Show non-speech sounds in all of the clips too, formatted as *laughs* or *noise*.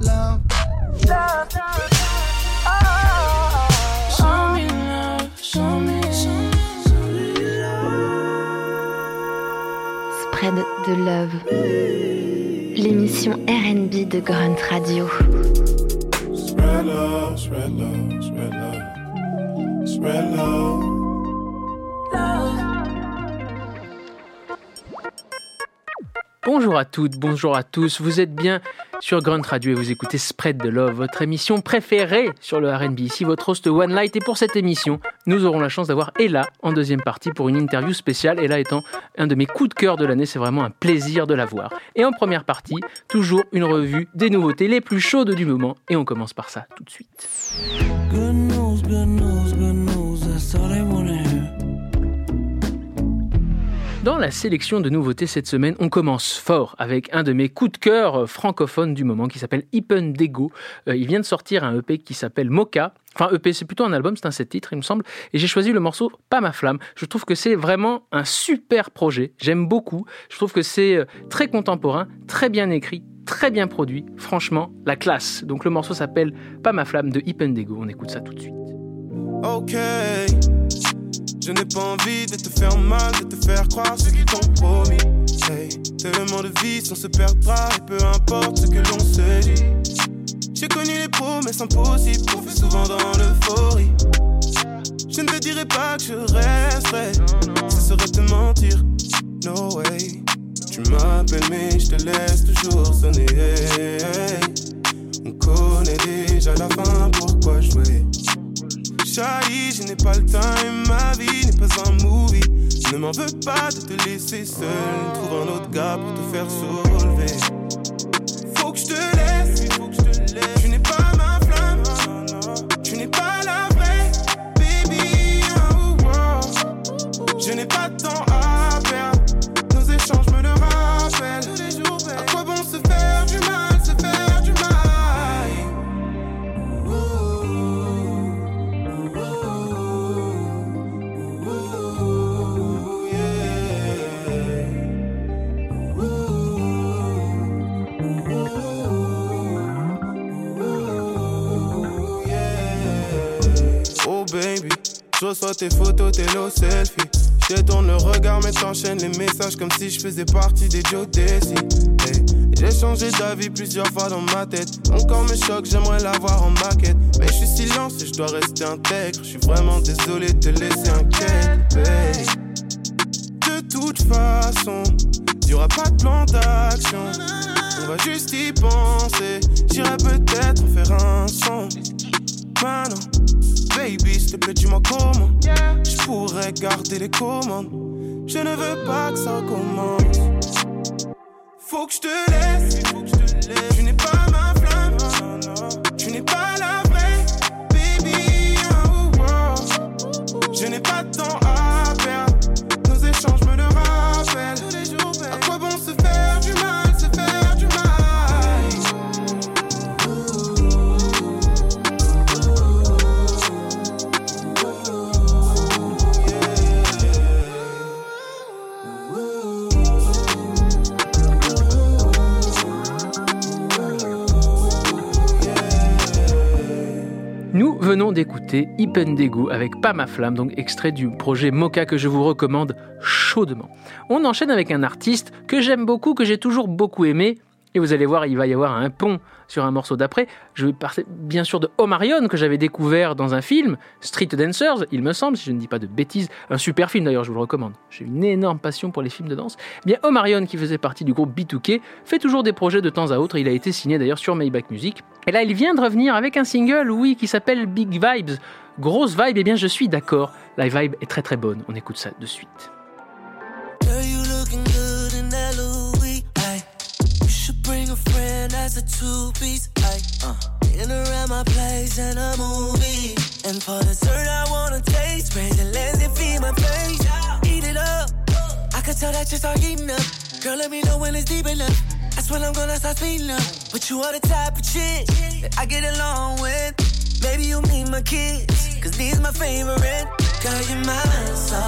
love. Love, love. Spread de Love. L'émission RB de Grunt Radio. Spread love, spread love, spread love. Spread love. Bonjour à toutes, bonjour à tous, vous êtes bien sur Grunt Radio et vous écoutez Spread de Love, votre émission préférée sur le RB. Ici votre host One Light et pour cette émission, nous aurons la chance d'avoir Ella en deuxième partie pour une interview spéciale. Ella étant un de mes coups de cœur de l'année, c'est vraiment un plaisir de la voir. Et en première partie, toujours une revue des nouveautés les plus chaudes du moment et on commence par ça tout de suite. Dans la sélection de nouveautés cette semaine, on commence fort avec un de mes coups de cœur euh, francophones du moment qui s'appelle Ipen Dego. Euh, il vient de sortir un EP qui s'appelle Mocha. Enfin, EP, c'est plutôt un album, c'est un sept titres, il me semble. Et j'ai choisi le morceau Pas ma flamme. Je trouve que c'est vraiment un super projet. J'aime beaucoup. Je trouve que c'est euh, très contemporain, très bien écrit, très bien produit. Franchement, la classe. Donc le morceau s'appelle Pas ma flamme de Ipen Dego. On écoute ça tout de suite. Ok. Je n'ai pas envie de te faire mal, de te faire croire ce qu'ils t'ont promis. Hey, tellement de vie, on se perdra et peu importe ce que l'on se dit. J'ai connu les promesses impossibles, on fait souvent dans l'euphorie. Je ne te dirai pas que je resterai, ce serait te mentir. No way. Tu m'appelles, mais je te laisse toujours sonner. On connaît déjà la fin, pourquoi jouer? Je n'ai pas le time, ma vie n'est pas un movie. Ne m'en veux pas de te laisser seul. Trouve un autre gars pour te faire soulever. Faut que je te laisse, faut que je te laisse. Tu n'es pas reçois tes photos, tes low selfies. Je détourne le regard, mais t'enchaînes les messages comme si je faisais partie des Joe J'ai changé d'avis plusieurs fois dans ma tête. Encore me choque, j'aimerais l'avoir en maquette. Mais je suis silence et je dois rester intègre. Je suis vraiment désolé de te laisser inquiète. De toute façon, y aura pas de plan d'action. On va juste y penser. J'irai peut-être faire un son. Maintenant, baby, s'il te plaît, dis-moi comment. Je pourrais garder les commandes. Je ne veux pas que ça commence. Faut que je te laisse. Tu n'es pas venons d'écouter Ipendego avec Pas ma flamme, donc extrait du projet Mocha que je vous recommande chaudement. On enchaîne avec un artiste que j'aime beaucoup, que j'ai toujours beaucoup aimé. Et vous allez voir, il va y avoir un pont sur un morceau d'après. Je vais parler bien sûr de Omarion que j'avais découvert dans un film, Street Dancers, il me semble, si je ne dis pas de bêtises. Un super film d'ailleurs, je vous le recommande. J'ai une énorme passion pour les films de danse. Eh bien, Omarion, qui faisait partie du groupe B2K, fait toujours des projets de temps à autre. Il a été signé d'ailleurs sur Maybach Music. Et là, il vient de revenir avec un single, oui, qui s'appelle Big Vibes. Grosse vibe, eh bien, je suis d'accord. La vibe est très très bonne. On écoute ça de suite. A as a two piece. Ay. Uh. In around my place and a movie. And for dessert, I wanna taste. Spray the lens and feed my face. Eat it up. I can tell that you start eating up. Girl, let me know when it's deep enough. That's when I'm gonna start speeding up. But you are the type of chick that I get along with. Maybe you meet my kids, cause these my favorite. Girl, you're mine, so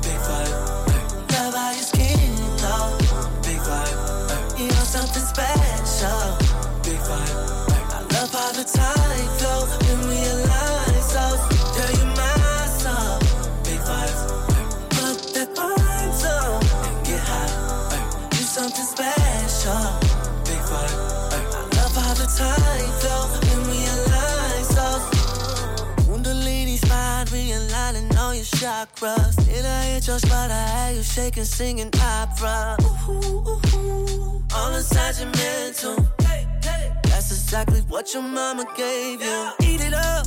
big vibe. Love how your skin though something special. Big vibe. I love how the tide flows when we align. So, girl, you're my soul. Big vibes. Put that vibes on get high. Do something special. Big vibe. I love how the tide flows. Chakras. Did I hit your spot? I had you shaking, singing opera. Ooh, ooh, ooh. All inside your mental. That's exactly what your mama gave you. Eat it up.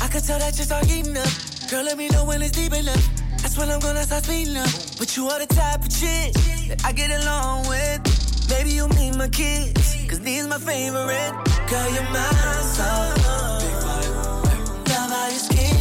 I can tell that you start eating up. Girl, let me know when it's deep enough. That's when I'm gonna start speeding up. But you are the type of chick that I get along with. Maybe you meet my kids, cause these my favorite. Girl, you're my soul. Love how your skin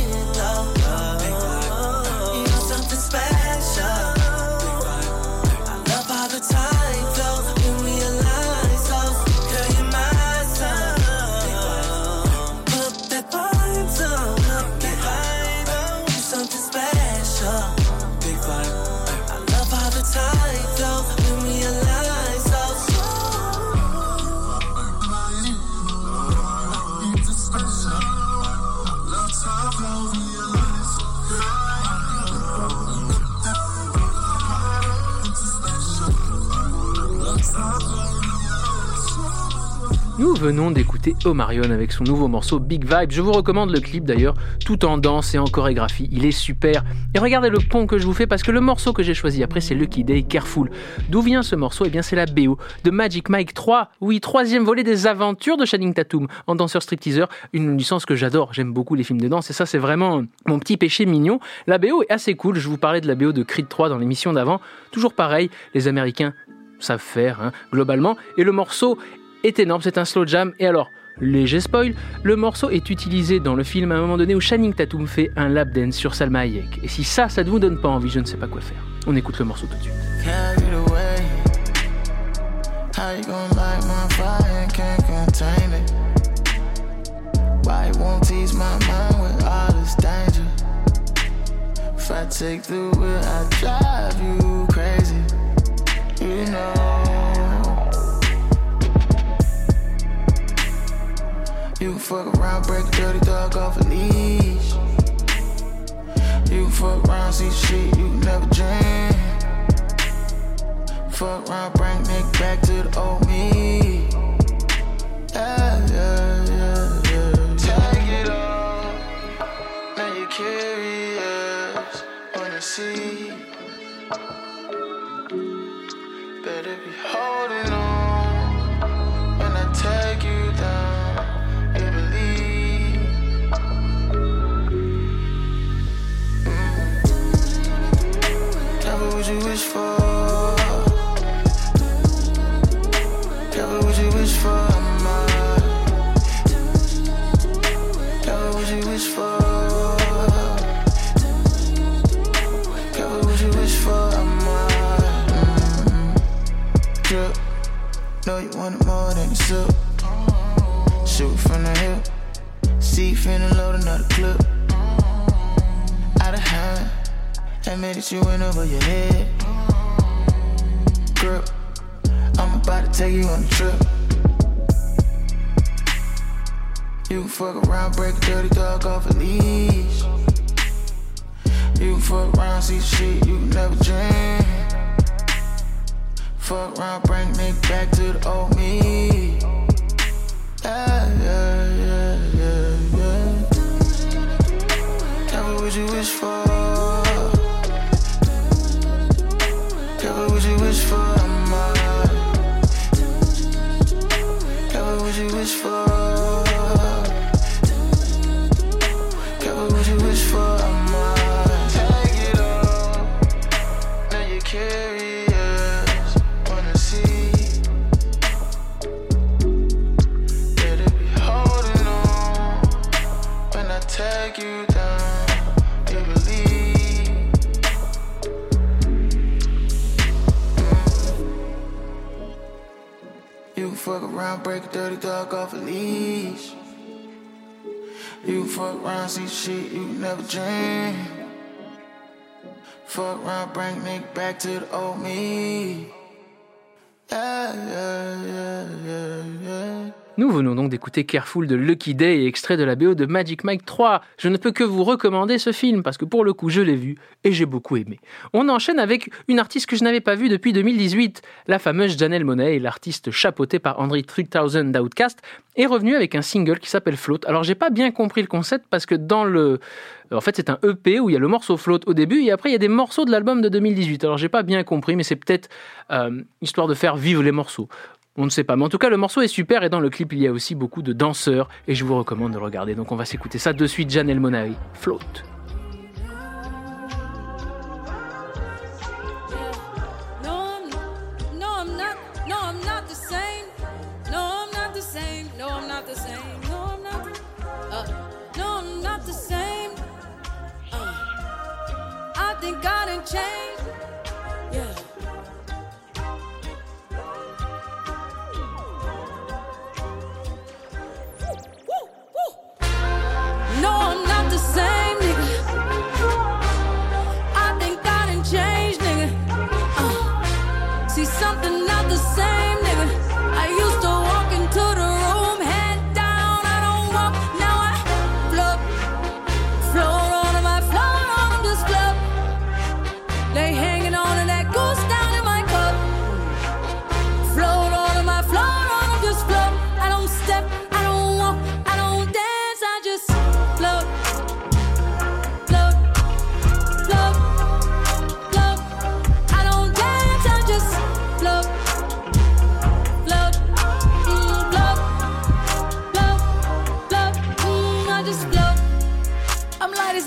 venons d'écouter Omarion avec son nouveau morceau Big Vibe. Je vous recommande le clip d'ailleurs, tout en danse et en chorégraphie. Il est super. Et regardez le pont que je vous fais parce que le morceau que j'ai choisi après c'est Lucky Day Careful. D'où vient ce morceau? Eh bien c'est la BO de Magic Mike 3. Oui, troisième volet des aventures de Channing Tatum en danseur stripteaseur. Une licence que j'adore. J'aime beaucoup les films de danse et ça c'est vraiment mon petit péché mignon. La BO est assez cool. Je vous parlais de la BO de Creed 3 dans l'émission d'avant. Toujours pareil, les Américains savent faire hein, globalement. Et le morceau est énorme, c'est un slow jam. Et alors, léger spoil, le morceau est utilisé dans le film à un moment donné où Channing Tatum fait un lap dance sur Salma Hayek. Et si ça, ça ne vous donne pas envie, je ne sais pas quoi faire. On écoute le morceau tout de suite. You can fuck around, break a dirty dog off a leash. You can fuck around, see shit you never dreamed. Fuck around, bring Nick back to the old me. Yeah, yeah, yeah, yeah. Take it all. Now you're curious. Wanna see. Fuck around, break a dirty dog off a leash. You can fuck around, see shit you never dreamed. Fuck around, bring Nick back to the old me. Yeah, yeah, yeah, yeah, yeah. Tell me what you wish for. You fuck around, see shit you never dreamed. Fuck around, bring me back to the old me. Yeah, yeah, yeah. Nous venons donc d'écouter Careful de Lucky Day, extrait de la BO de Magic Mike 3. Je ne peux que vous recommander ce film parce que pour le coup je l'ai vu et j'ai beaucoup aimé. On enchaîne avec une artiste que je n'avais pas vue depuis 2018. La fameuse Janelle Monet, l'artiste chapeautée par André 3000 d'Outcast, est revenue avec un single qui s'appelle Float. Alors j'ai pas bien compris le concept parce que dans le... En fait c'est un EP où il y a le morceau Float au début et après il y a des morceaux de l'album de 2018. Alors j'ai pas bien compris mais c'est peut-être euh, histoire de faire vivre les morceaux. On ne sait pas. Mais en tout cas, le morceau est super et dans le clip, il y a aussi beaucoup de danseurs et je vous recommande de regarder. Donc on va s'écouter ça de suite. Janelle Monae, Float. the same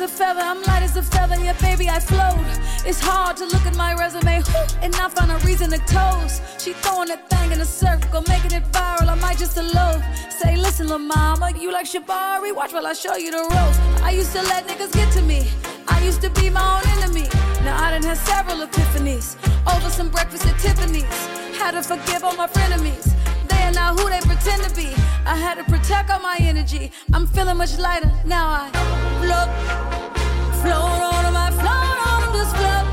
as a feather, I'm light as a feather, yeah, baby, I float. It's hard to look at my resume and not find a reason to toast. She throwing that thing in a circle, making it viral, I might just a loaf. Say, listen, La Mama, you like Shabari? Watch while I show you the ropes. I used to let niggas get to me, I used to be my own enemy. Now I done had several epiphanies over some breakfast at Tiffany's. Had to forgive all my frenemies. Are not who they pretend to be. I had to protect all my energy. I'm feeling much lighter. Now I float, float on my float on this club.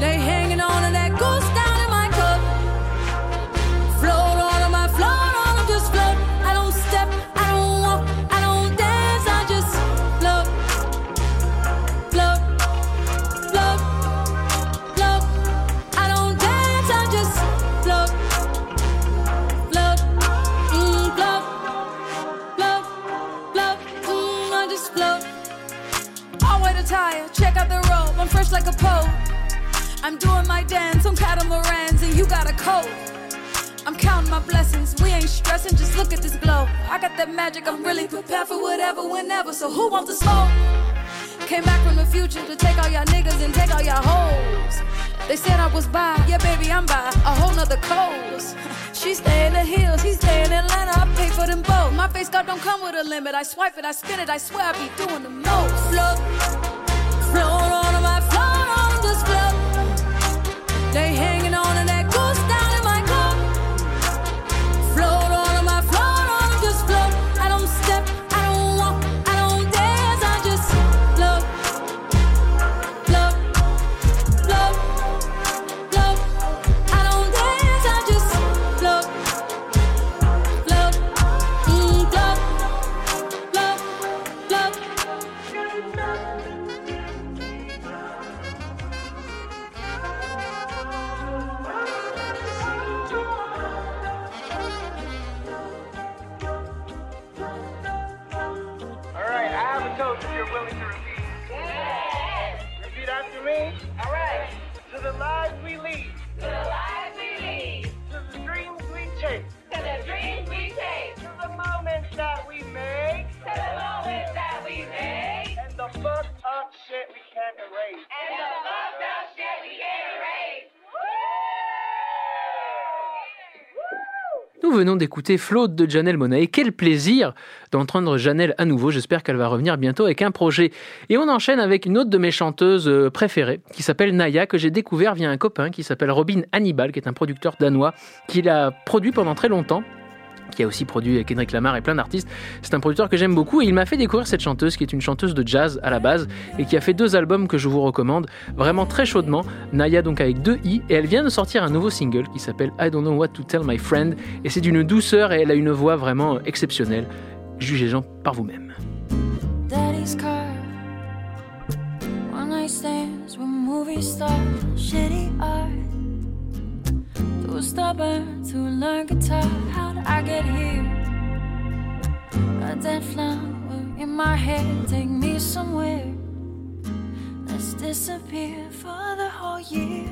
They hanging on to that goose I'm doing my dance on catamarans, and you got a coat. I'm counting my blessings. We ain't stressing, just look at this glow. I got that magic, I'm really prepared for whatever, whenever. So who wants to smoke? Came back from the future to take all y'all niggas and take all y'all hoes. They said I was by, yeah, baby, I'm by a whole nother coast. *laughs* She stay in the hills, he stay in Atlanta. I pay for them both. My face card don't come with a limit. I swipe it, I spin it. I swear I be doing the most. Float, venons d'écouter Float de Janelle Monae. Quel plaisir d'entendre Janelle à nouveau. J'espère qu'elle va revenir bientôt avec un projet. Et on enchaîne avec une autre de mes chanteuses euh, préférées qui s'appelle Naya, que j'ai découvert via un copain qui s'appelle Robin Hannibal, qui est un producteur danois, qui l'a produit pendant très longtemps. Qui a aussi produit Kendrick Lamar et plein d'artistes. C'est un producteur que j'aime beaucoup et il m'a fait découvrir cette chanteuse qui est une chanteuse de jazz à la base et qui a fait deux albums que je vous recommande vraiment très chaudement. Naya donc avec deux i et elle vient de sortir un nouveau single qui s'appelle I Don't Know What to Tell My Friend et c'est d'une douceur et elle a une voix vraiment exceptionnelle. Jugez-en par vous-même. Too stubborn to learn guitar. How did I get here? A dead flower in my head. Take me somewhere. Let's disappear for the whole year.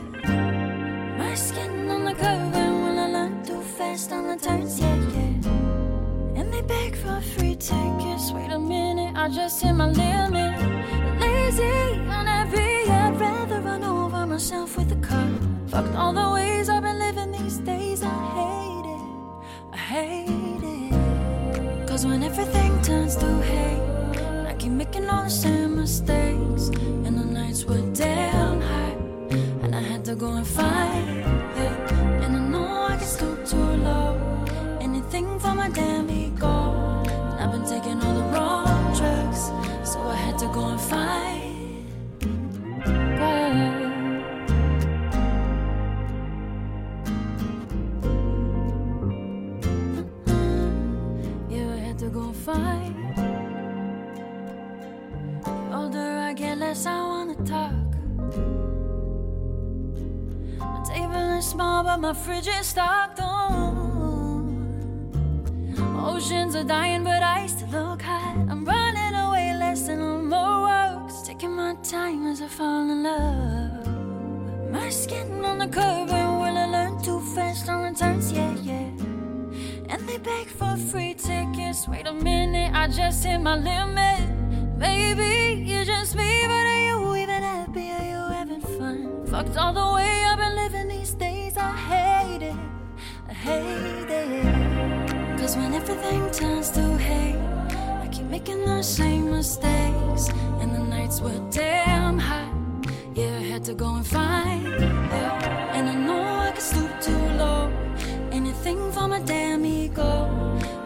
My skin on the curve, and when I learn too fast on the turns, yeah, yeah. And they beg for free tickets. Wait a minute, I just hit my limit. Lazy, unhappy, I'd rather run over myself with a car. Fucked all the ways I've been living these days. I hate it, I hate it. Cause when everything turns to hate, I keep making all the same mistakes. And the nights were damn hot, and I had to go and fight it. And I know I can stoop too low anything for my damn ego. And I've been taking all the wrong drugs, so I had to go and fight. My fridge is stocked on. Oceans are dying, but I still look hot. I'm running away, less on more walks. Taking my time as I fall in love. My skin on the curb, and will I learn too fast on the turns? Yeah, yeah. And they beg for free tickets. Wait a minute, I just hit my limit. Baby, you're just me, but are you even happy? Are you having fun? Fucked all the way I've everything turns to hate, I keep making the same mistakes. And the nights were damn hot. Yeah, I had to go and find. Yeah. And I know I could stoop too low. Anything for my damn ego.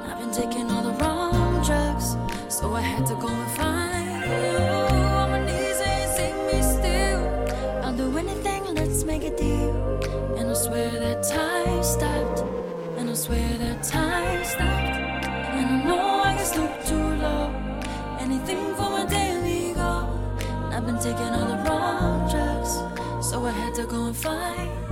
I've been taking all the wrong drugs, so I had to go and find you. On my knees and see me still. I'll do anything, let's make a deal. And I swear that time stopped. Swear that time stopped. And I know I can stoop too low. Anything for my daily ego. I've been taking all the wrong drugs, so I had to go and find.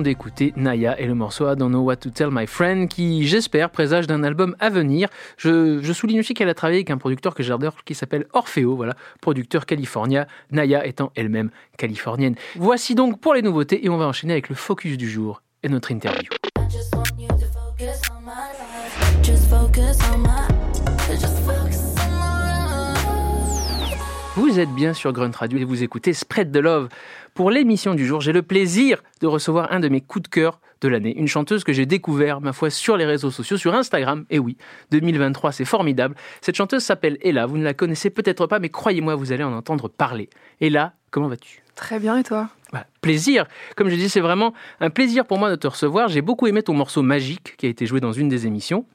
D'écouter Naya et le morceau I Don't Know What to Tell My Friend qui, j'espère, présage d'un album à venir. Je, je souligne aussi qu'elle a travaillé avec un producteur que j'adore qui s'appelle Orfeo, voilà, producteur californien, Naya étant elle-même californienne. Voici donc pour les nouveautés et on va enchaîner avec le focus du jour et notre interview. Vous êtes bien sur Grunt Radio et vous écoutez Spread the Love. Pour l'émission du jour, j'ai le plaisir de recevoir un de mes coups de cœur de l'année, une chanteuse que j'ai découvert, ma foi, sur les réseaux sociaux, sur Instagram. Et oui, 2023, c'est formidable. Cette chanteuse s'appelle Ella, vous ne la connaissez peut-être pas, mais croyez-moi, vous allez en entendre parler. Ella comment vas-tu? Très bien, et toi? Bah, Plaisir. Comme je dis, c'est vraiment un plaisir pour moi de te recevoir. J'ai beaucoup aimé ton morceau Magique qui a été joué dans une des émissions.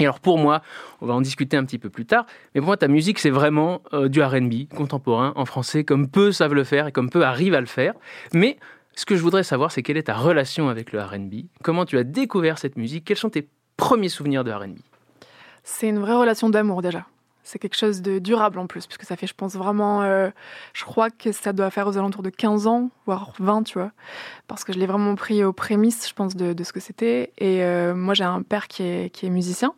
Et alors pour moi, on va en discuter un petit peu plus tard, mais pour moi ta musique c'est vraiment euh, du RB contemporain en français, comme peu savent le faire et comme peu arrivent à le faire. Mais ce que je voudrais savoir c'est quelle est ta relation avec le RB, comment tu as découvert cette musique, quels sont tes premiers souvenirs de RB C'est une vraie relation d'amour déjà. C'est quelque chose de durable en plus, puisque ça fait, je pense vraiment, euh, je crois que ça doit faire aux alentours de 15 ans, voire 20, tu vois, parce que je l'ai vraiment pris aux prémices, je pense, de, ce que c'était. Et euh, moi, j'ai un père qui est, qui est musicien,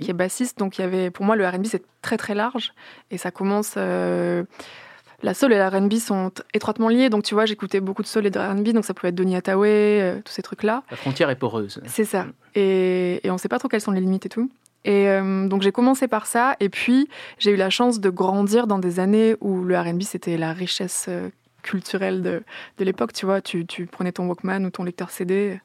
qui est bassiste, donc il y avait, pour moi, le R&B, c'est très très large, et ça commence... Euh, la soul et la R&B sont étroitement liés, donc tu vois, j'écoutais beaucoup de soul et de R&B, donc ça pouvait être Donny Hathaway, tous ces trucs-là. La frontière est poreuse. C'est ça. Et, et on ne sait pas trop quelles sont les limites et tout. Et euh, donc j'ai commencé par ça, et puis j'ai eu la chance de grandir dans des années où le R&B c'était la richesse euh, culturelle de, de l'époque, tu vois, tu, tu, prenais ton Walkman ou ton lecteur CD,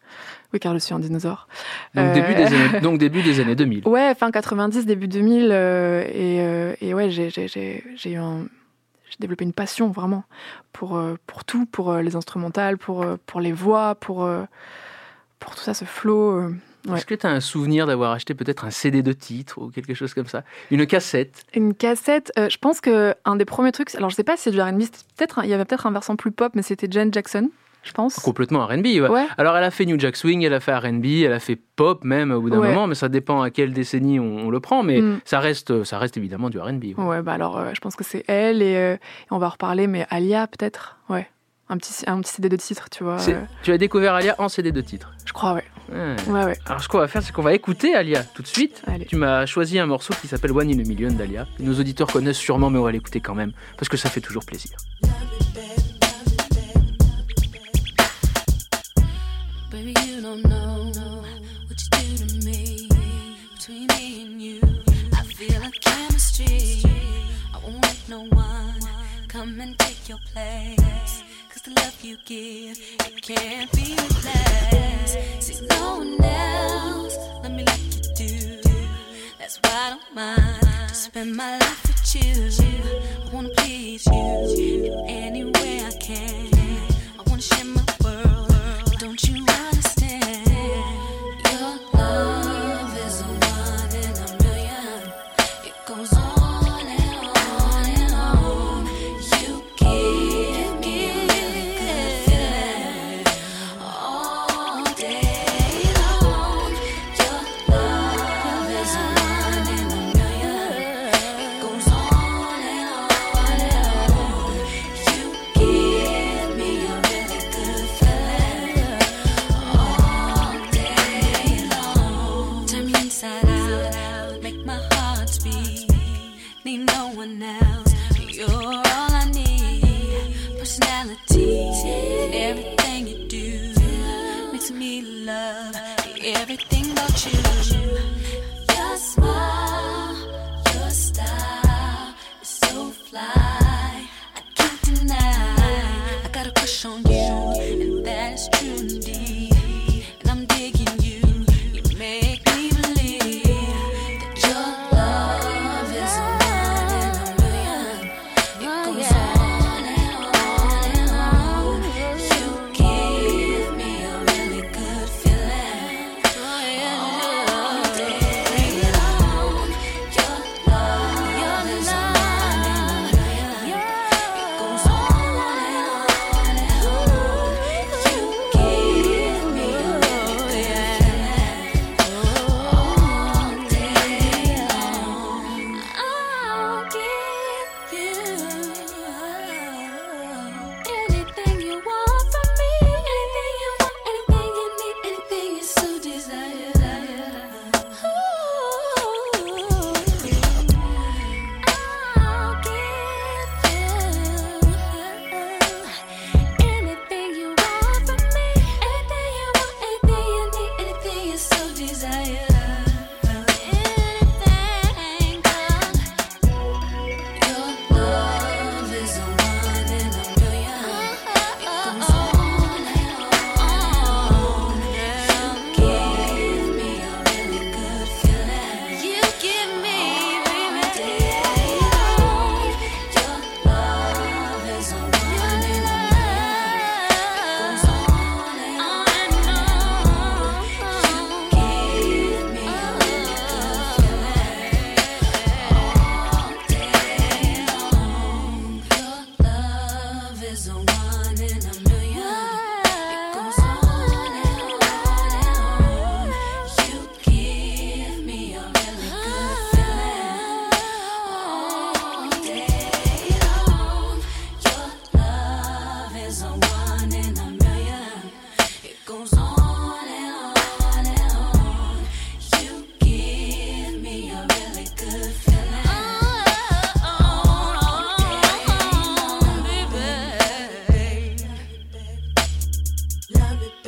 oui car je suis un dinosaure. Donc, début, des euh, années, *laughs* donc début des années 2000. Ouais, fin 90, début 2000, et, et, ouais, j'ai, j'ai, j'ai eu un j'ai développé une passion vraiment pour, pour tout, pour les instrumentales, pour, pour les voix, pour, pour tout ça, ce flow. Est-ce que tu as un souvenir d'avoir acheté peut-être un CD de titre ou quelque chose comme ça? Une cassette? Une cassette, euh, je pense que un des premiers trucs, alors je sais pas si c'est du R&B, peut-être il y avait peut-être un versant plus pop, mais c'était Jen Jackson. Je pense. Complètement R&B. Ouais. Alors elle a fait New Jack Swing, elle a fait R&B, elle a fait pop même au bout d'un moment, mais ça dépend à quelle décennie on, le prend, mais mm. ça reste, ça reste évidemment du R&B. Ouais. bah alors euh, je pense que c'est elle et, euh, on va en reparler, mais Alia peut-être, ouais un petit, un petit CD de titre, tu vois. Tu as découvert Alia en CD de titre Je crois, ouais. ouais. ouais, Alors, ce qu'on va faire, c'est qu'on va écouter Alia tout de suite. Tu m'as choisi un morceau qui s'appelle One in a Million d'Alia. Nos auditeurs connaissent sûrement, mais on va l'écouter quand même, parce que ça fait toujours plaisir. Give, it can't be replaced. See, no one else, let me like you do. That's why I don't mind to spend my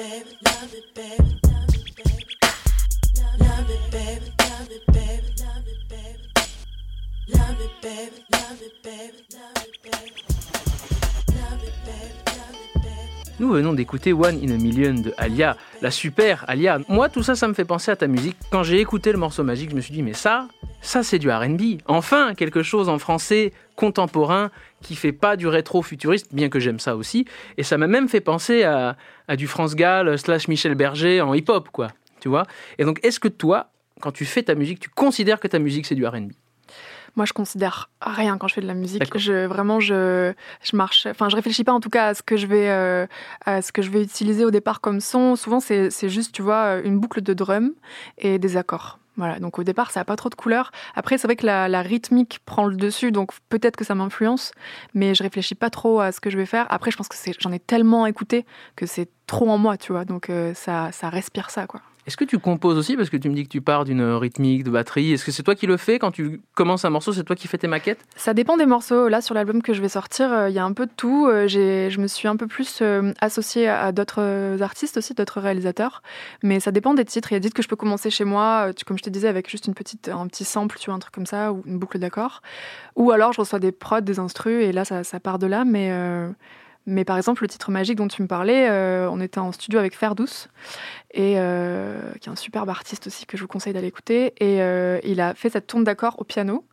love it, baby, love it, baby. Love it, baby, love it, baby, love it, baby. Love it, baby, love it, baby, love it, baby. Love it, baby, love it, baby. Nous venons d'écouter One in a Million de Alia, la super Alia. Moi, tout ça, ça me fait penser à ta musique. Quand j'ai écouté le morceau magique, je me suis dit, mais ça, ça c'est du RB. Enfin, quelque chose en français contemporain qui fait pas du rétro-futuriste, bien que j'aime ça aussi. Et ça m'a même fait penser à, à du France Gall slash Michel Berger en hip-hop, quoi. Tu vois? Et donc, est-ce que toi, quand tu fais ta musique, tu considères que ta musique c'est du RB Moi, je considère rien quand je fais de la musique. Je vraiment, je, je marche. Enfin, je réfléchis pas en tout cas à ce que je vais, euh, à ce que je vais utiliser au départ comme son. Souvent, c'est c'est juste, tu vois, une boucle de drum et des accords. Voilà. Donc au départ, ça a pas trop de couleurs. Après, c'est vrai que la, la rythmique prend le dessus, donc peut-être que ça m'influence, mais je réfléchis pas trop à ce que je vais faire. Après, je pense que j'en ai tellement écouté que c'est trop en moi, tu vois. Donc euh, ça, ça respire ça, quoi. Est-ce que tu composes aussi Parce que tu me dis que tu pars d'une rythmique de batterie? Est-ce que c'est toi qui le fais Quand tu commences un morceau, c'est toi qui fais tes maquettes? Ça dépend des morceaux. Là, sur l'album que je vais sortir, euh, il y a un peu de tout. Euh, je me suis un peu plus euh, associée à, d'autres artistes aussi, d'autres réalisateurs. Mais ça dépend des titres. Il y a des titres que je peux commencer chez moi, comme je te disais, avec juste une petite, un petit sample, tu un truc comme ça, ou une boucle d'accords. Ou alors, je reçois des prods, des instrus, et là, ça, ça part de là. Mais, mais par exemple, le titre magique dont tu me parlais, euh, on était en studio avec Ferdous, et, euh, qui est un superbe artiste aussi que je vous conseille d'aller écouter. Et euh, il a fait cette tourne d'accords au piano.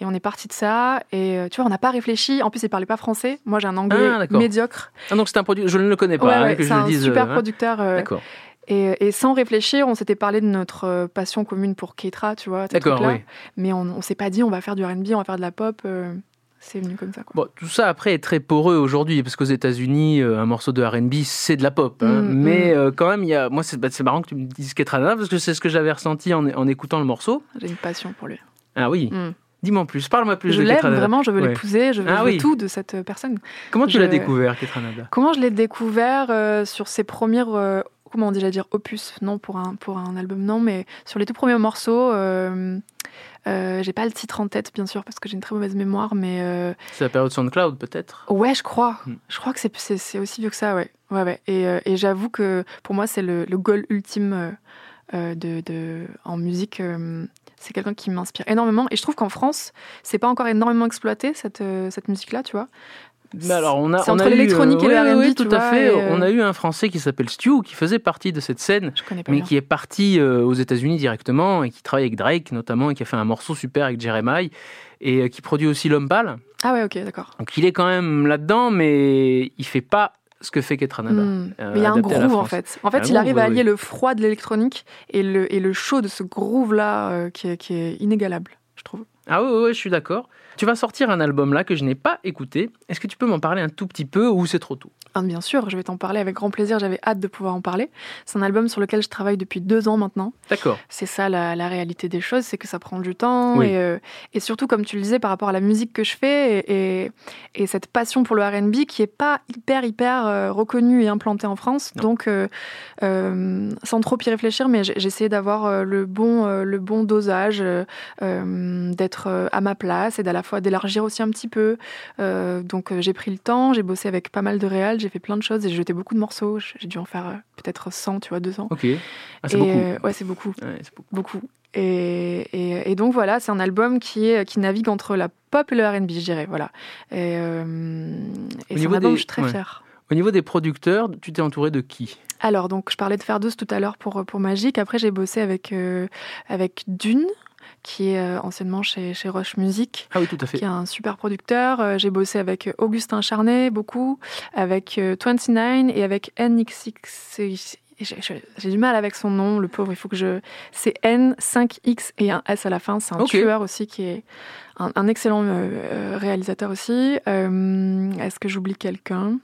Et on est parti de ça. Et tu vois, on n'a pas réfléchi. En plus, il parlait pas français. Moi, j'ai un anglais Ah, d'accord. médiocre. Ah, donc c'est un produit. Je ne le connais pas, Ouais, hein, ouais, que je c'est le un dise. super hein. producteur. D'accord. et, et sans réfléchir, on s'était parlé de notre passion commune pour Keitra, tu vois. D'accord, oui. Mais on, on s'est pas dit, on va faire du R&B, on va faire de la pop. C'est venu comme ça, quoi. Bon, tout ça après est très poreux aujourd'hui, parce qu'aux États-Unis, euh, un morceau de R&B, c'est de la pop. hein. Mm, Mais euh, quand même, il y a, moi, c'est bah, marrant que tu me dises Ketranada, parce que c'est ce que j'avais ressenti en, en écoutant le morceau. J'ai une passion pour lui. Ah oui. Mm. Dis-moi plus. Parle-moi plus Je de l'aime vraiment, je veux Ouais. l'épouser, je veux, Ah je veux oui. tout de cette euh, personne. Comment tu l'as découvert, Ketranada Comment je l'ai découvert euh, sur ses premières, euh, comment on dit, dire opus, non pour un pour un album non, mais sur les tout premiers morceaux. Euh, euh, j'ai pas le titre en tête bien sûr parce que j'ai une très mauvaise mémoire, mais euh, C'est la période SoundCloud, peut-être? Ouais, je crois, Hmm. je crois que c'est aussi vieux que ça, ouais, ouais, ouais. Et, euh, et j'avoue que pour moi c'est le, le goal ultime de, de en musique. c'est quelqu'un qui m'inspire énormément et je trouve qu'en France, c'est pas encore énormément exploité cette, cette musique-là, tu vois. Mais alors, on a, C'est on entre eu, l'électronique et oui, le oui, tout à fait. euh, On a eu un Français qui s'appelle Stu, qui faisait partie de cette scène, mais bien. qui est parti euh, aux États-Unis directement et qui travaille avec Drake notamment et qui a fait un morceau super avec Jeremiah et euh, qui produit aussi L'Homme Pâle. Ah ouais, ok, d'accord. Donc il est quand même là-dedans, mais il fait pas ce que fait Ketranada. Hmm. euh, Mais il y a un groove en fait. En fait, Un il groove, arrive à allier oui. le froid de l'électronique et le, et le chaud de ce groove-là euh, qui, est, qui est inégalable, je trouve. Ah oui, oui, je suis d'accord. Tu vas sortir un album là que je n'ai pas écouté. Est-ce que tu peux m'en parler un tout petit peu ou c'est trop tôt? Ah, bien sûr, je vais t'en parler avec grand plaisir. J'avais hâte de pouvoir en parler. C'est un album sur lequel je travaille depuis deux ans maintenant. D'accord. C'est ça la, la réalité des choses, c'est que ça prend du temps. Oui. Et, euh, et surtout, comme tu le disais, par rapport à la musique que je fais et, et, et cette passion pour le RB qui est pas hyper, hyper euh, reconnue et implantée en France. Non. Donc, euh, sans trop y réfléchir, mais j'ai essayé d'avoir le, bon, le bon dosage, d'être à ma place et d'à la fois d'élargir aussi un petit peu. Euh, donc, euh, j'ai pris le temps, j'ai bossé avec pas mal de réals, j'ai fait plein de choses et j'ai jeté beaucoup de morceaux. J'ai dû en faire euh, peut-être 100, tu vois, 200. Ok. Ah, c'est beaucoup. ouais, c'est beaucoup Ouais, beaucoup. beaucoup. Et, et, et donc voilà, c'est un album qui, est, qui navigue entre la pop et le R&B, je dirais. Voilà. Et, euh, et c'est un album des- je suis très ouais. fière. Au niveau des producteurs, tu t'es entouré de qui? Alors, donc, je parlais de Ferdous tout à l'heure pour, pour Magique. Après, j'ai bossé avec, euh, avec Dune, qui est euh, anciennement chez, chez Roche Music. Ah oui, tout à fait. qui est un super producteur. Euh, J'ai bossé avec Augustin Charnet beaucoup, avec euh, 29 et avec NXX, j'ai- du mal avec son nom, le pauvre. Il faut que je. C'est N, 5X et un S à la fin. C'est un tueur aussi qui est un, un excellent euh, euh, réalisateur aussi. Euh, Est-ce que j'oublie quelqu'un?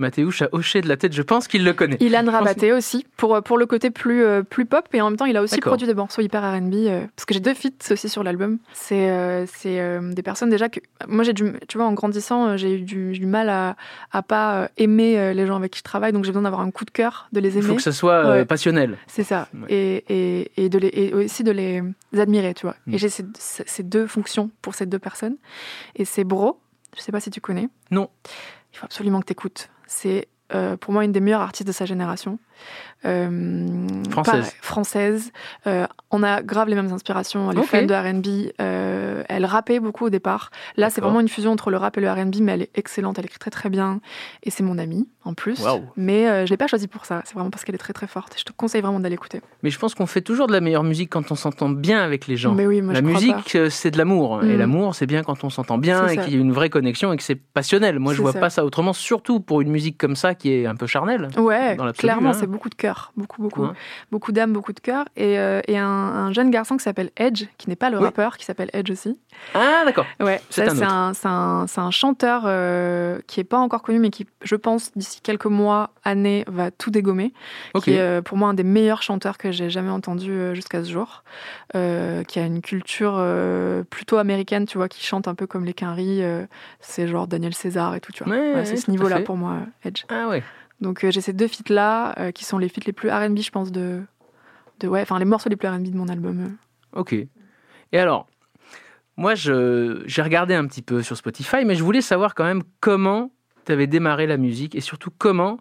Mathéouche a hoché de la tête, je pense qu'il le connaît. Ilan Rabaté aussi, pour, pour le côté plus, euh, plus pop, et en même temps, il a aussi produit des morceaux hyper RB, euh, parce que j'ai deux feats aussi sur l'album. C'est euh, euh, des personnes déjà que. Moi, j'ai du. Tu vois, en grandissant, euh, j'ai eu du, du mal à, à pas euh, aimer euh, les gens avec qui je travaille, donc j'ai besoin d'avoir un coup de cœur, de les Il faut aimer. que ça soit euh, Ouais. passionnel. C'est ça. Ouais. Et, et, et, de les, et aussi de les admirer, tu vois. Et j'ai ces, ces ces deux fonctions pour ces deux personnes. Et c'est Bro, je sais pas si tu connais. Non. Il faut absolument que tu écoutes. C'est euh, pour moi une des meilleures artistes de sa génération. Euh, Française. française. Euh, on a grave les mêmes inspirations. Elle est fan de RB. Euh, elle rappait beaucoup au départ. Là, c'est vraiment une fusion entre le rap et le RB, mais elle est excellente. Elle écrit très très bien. Et c'est mon amie en plus. Mais je l'ai pas choisie pour ça. C'est vraiment parce qu'elle est très très forte. Je te conseille vraiment d'aller écouter. Mais je pense qu'on fait toujours de la meilleure musique quand on s'entend bien avec les gens. Mais oui, moi, la je musique, c'est de l'amour. Et Mm. l'amour, c'est bien quand on s'entend bien et qu'il y a une vraie connexion et que c'est passionnel. Moi, je C'est vois ça. pas ça autrement, surtout pour une musique comme ça qui est un peu charnelle. Ouais, Dans clairement, hein. c'est beaucoup de cœur, beaucoup, beaucoup, Ouais. beaucoup d'âme, beaucoup de cœur, et, euh, et un, un jeune garçon qui s'appelle Edge, qui n'est pas le Oui. rappeur, qui s'appelle Edge aussi. Ah, d'accord. Ouais, C'est un un, un, chanteur euh, qui est pas encore connu, mais qui, je pense, d'ici quelques mois, années, va tout dégommer. Qui est euh, pour moi un des meilleurs chanteurs que j'ai jamais entendu jusqu'à ce jour. Qui a une culture plutôt américaine, tu vois, qui chante un peu comme les Quinry. c'est genre Daniel César et tout, tu vois. Ouais, Ouais, ouais, c'est ce niveau-là pour moi, Edge. Ah ouais. Donc euh, j'ai ces deux feats là euh, qui sont les feats les plus R&B je pense de de ouais enfin les morceaux les plus R&B de mon album. Ok. Et alors, moi, j'ai regardé un petit peu sur Spotify, mais je voulais savoir quand même comment tu avais démarré la musique et surtout comment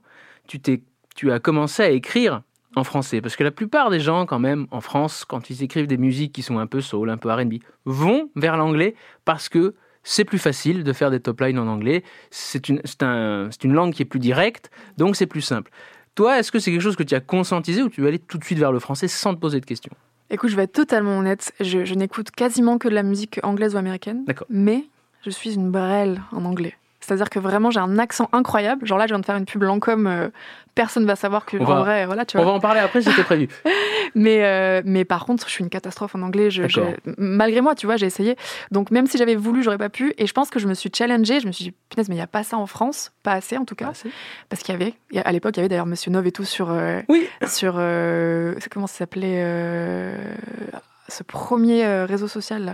tu, t'es, tu as commencé à écrire en français. Parce que la plupart des gens, quand même, en France, quand ils écrivent des musiques qui sont un peu soul, un peu RB, vont vers l'anglais parce que c'est plus facile de faire des top lines en anglais. C'est une, c'est un- c'est une langue qui est plus directe, donc c'est plus simple. Toi, est-ce que c'est quelque chose que tu as conscientisé ou tu es allé tout de suite vers le français sans te poser de questions? Écoute je vais être totalement honnête, je, je n'écoute quasiment que de la musique anglaise ou américaine. D'accord. Mais je suis une brêle en anglais. C'est-à-dire que vraiment j'ai un accent incroyable. Genre là je viens de faire une pub Lancôme, euh, personne va savoir que On en va- vrai voilà tu On vois. va en parler après, c'était prévu. *laughs* Mais, euh, mais par contre, je suis une catastrophe en anglais. Je, D'accord. je- malgré moi, tu vois, j'ai essayé. Donc, même si j'avais voulu, j'aurais pas pu. Et je pense que je me suis challengée. Je me suis dit, punaise, mais il n'y a pas ça en France. Pas assez, en tout cas. Parce qu'il y avait, à l'époque, il y avait d'ailleurs Monsieur Nov et tout sur. euh, Oui. Sur. euh, comment ça s'appelait Ce premier réseau social,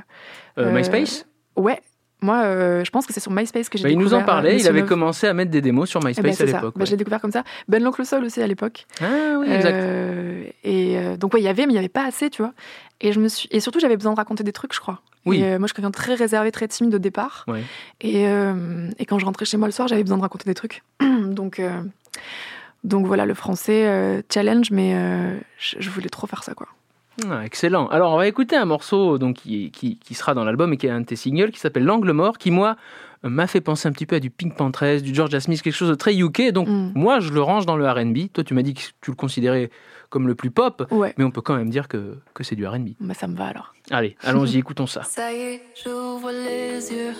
là. MySpace? Ouais. Moi, euh, je pense que c'est sur MySpace que j'ai Bah, Il nous en découvert, euh, parlait, il avait commencé à mettre des démos sur Eh ben, MySpace à l'époque. Bah, ouais. Je l'ai découvert comme ça. Ben l'oncle Sol aussi à l'époque. Ah oui, exact. Euh, et euh, donc ouais, il y avait, mais il y avait pas assez, tu vois. Et je me suis, et surtout j'avais besoin de raconter des trucs, je crois. Oui. Et, moi, je suis quelqu'un très réservé, très timide au départ. Ouais. Et, et quand je rentrais chez moi le soir, j'avais besoin de raconter des trucs. *clears throat* donc donc voilà, le français challenge, mais je voulais trop faire ça, quoi. Ah, excellent. Alors, on va écouter un morceau donc, qui, qui, qui sera dans l'album et qui est un de tes singles qui s'appelle L'Angle Mort, qui, moi, m'a fait penser un petit peu à du Pink Panthers, du Georgia Smith, quelque chose de très UK. Donc, Mm. moi, je le range dans le RB. Toi, tu m'as dit que tu le considérais comme le plus pop, Ouais, mais on peut quand même dire que, que c'est du RB. bah, ça me va alors. Allez, allons-y, *laughs* écoutons ça. Ça y est, j'ouvre les yeux.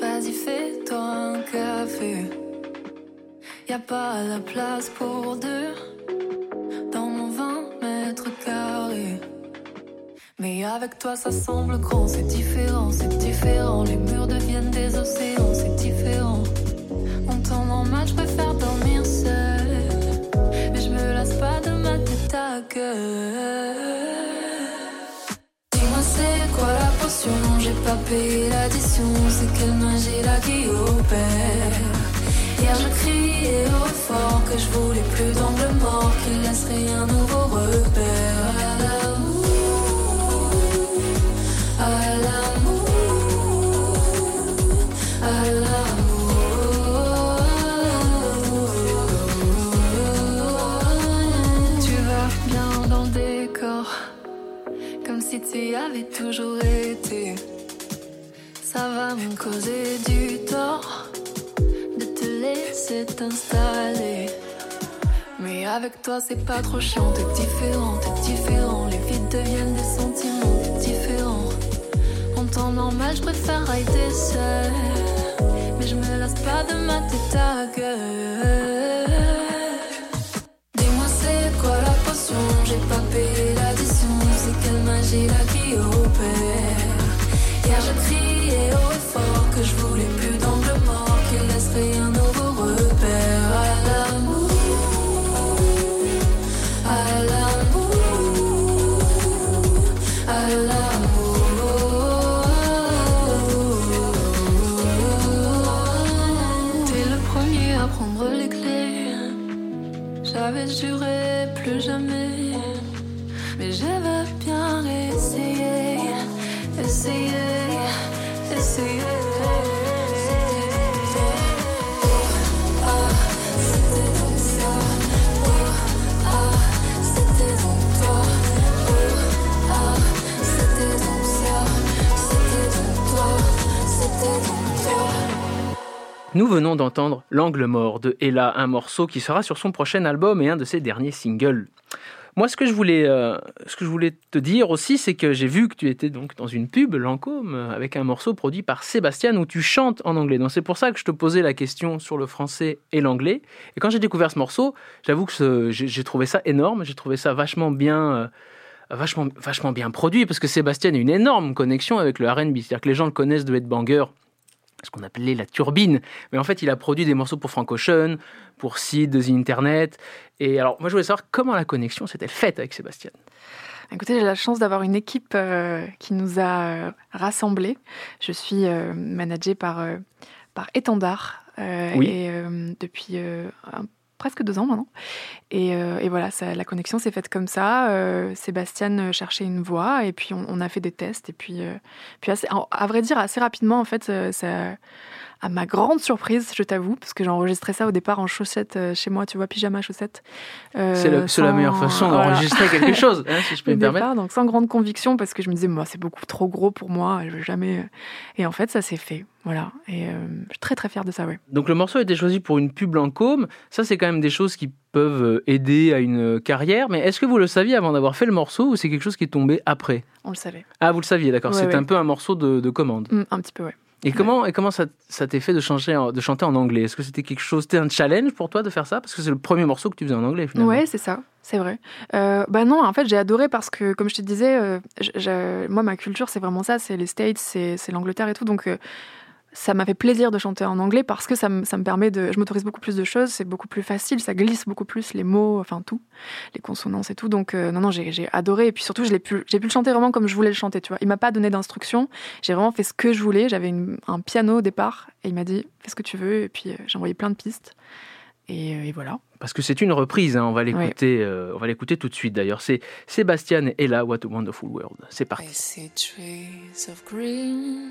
Vas-y, fais-toi un café. Y a pas la place pour deux Mais avec toi, ça semble grand, c'est différent, c'est différent. Les murs deviennent des océans, c'est différent. En temps normal, je préfère dormir seul. Mais je me lasse pas de ma tête à gueule. Dis-moi c'est quoi la potion? J'ai pas payé l'addition C'est quelle magie là qui opère Hier je criais au fort Que je voulais plus d'angle mort Qu'il laisserait un nouveau repère si toujours été. Ça va me causer du tort de te laisser t'installer. Mais avec toi, c'est pas trop chiant, t'es différent, t'es différent. Les vides deviennent des sentiments, t'es différent. En temps normal, je préfère rider seul. Mais je me lasse pas de ma fragile à qui opère Hier je criais haut et fort que je voulais plus d'angle mort Qu'il l'esprit un nouveau repère. À l'amour à l'amour à l'amour. T'es le premier à prendre les clés. J'avais juré plus jamais Nous venons d'entendre L'angle mort de Ella, un morceau qui sera sur son prochain album et un de ses derniers singles. Moi, ce que je voulais, euh, ce que je voulais te dire aussi, c'est que j'ai vu que tu étais donc dans une pub Lancôme avec un morceau produit par Sébastien où tu chantes en anglais. Donc c'est pour ça que je te posais la question sur le français et l'anglais. Et quand j'ai découvert ce morceau, j'avoue que j'ai trouvé ça énorme. J'ai trouvé ça vachement bien. euh, Vachement, vachement bien produit parce que Sébastien a une énorme connexion avec le RB. C'est-à-dire que les gens le connaissent de Headbanger, ce qu'on appelait la turbine. Mais en fait, il a produit des morceaux pour Frank Ocean, pour Sid, The Internet. Et alors, moi, je voulais savoir comment la connexion s'était faite avec Sébastien. Écoutez, j'ai la chance d'avoir une équipe euh, qui nous a euh, rassemblés. Je suis euh, managée par, euh, par Étendard euh, Oui. et, depuis un- presque deux ans maintenant. Et, euh, et voilà, ça, la connexion s'est faite comme ça. Euh, Sébastien euh, cherchait une voix et puis on, a fait des tests. Et puis, puis assez- à vrai dire, assez rapidement, en fait, ça, à ma grande surprise, je t'avoue, parce que j'ai enregistré ça au départ en chaussettes euh, chez moi, tu vois, pyjama chaussettes. Euh, C'est la meilleure façon *laughs* voilà. d'enregistrer quelque chose, hein, si je peux Au me permettre. donc sans grande conviction, parce que je me disais, moi, c'est beaucoup trop gros pour moi, je vais jamais. Et en fait, ça s'est fait, voilà. Et euh, je suis très très fière de ça, ouais. Donc le morceau a été choisi pour une pub Lancôme. Ça, c'est quand même des choses qui peuvent euh, aider à une carrière. Mais est-ce que vous le saviez avant d'avoir fait le morceau ou c'est quelque chose qui est tombé après? On le savait. Ah, vous le saviez, d'accord. Ouais, c'est ouais. un peu un morceau de, de commande. Mm, un petit peu, ouais. Et comment, et comment ça, t'est fait de, changer, de chanter en anglais? Est-ce que c'était quelque chose, c'était un challenge pour toi de faire ça? Parce que c'est le premier morceau que tu faisais en anglais finalement. Ouais, c'est ça, c'est vrai. Euh, bah non, en fait, j'ai adoré parce que, comme je te disais, euh, moi, ma culture, c'est vraiment ça, c'est les States, c'est c'est l'Angleterre et tout. Donc, euh, ça m'a fait plaisir de chanter en anglais parce que ça, me- ça me permet de. Je m'autorise beaucoup plus de choses, c'est beaucoup plus facile, ça glisse beaucoup plus les mots, enfin tout, les consonances et tout. Donc, euh, non, non, j'ai j'ai adoré. Et puis surtout, je l'ai pu, j'ai pu le chanter vraiment comme je voulais le chanter, tu vois. Il m'a pas donné d'instructions, j'ai vraiment fait ce que je voulais. J'avais une- un piano au départ et il m'a dit, fais ce que tu veux. Et puis, euh, j'ai envoyé plein de pistes. Et, euh, et voilà. Parce que c'est une reprise, hein, on va l'écouter euh, on va l'écouter tout de suite d'ailleurs. C'est Sébastien et Ella, What a Wonderful World. C'est parti. I see trees of green,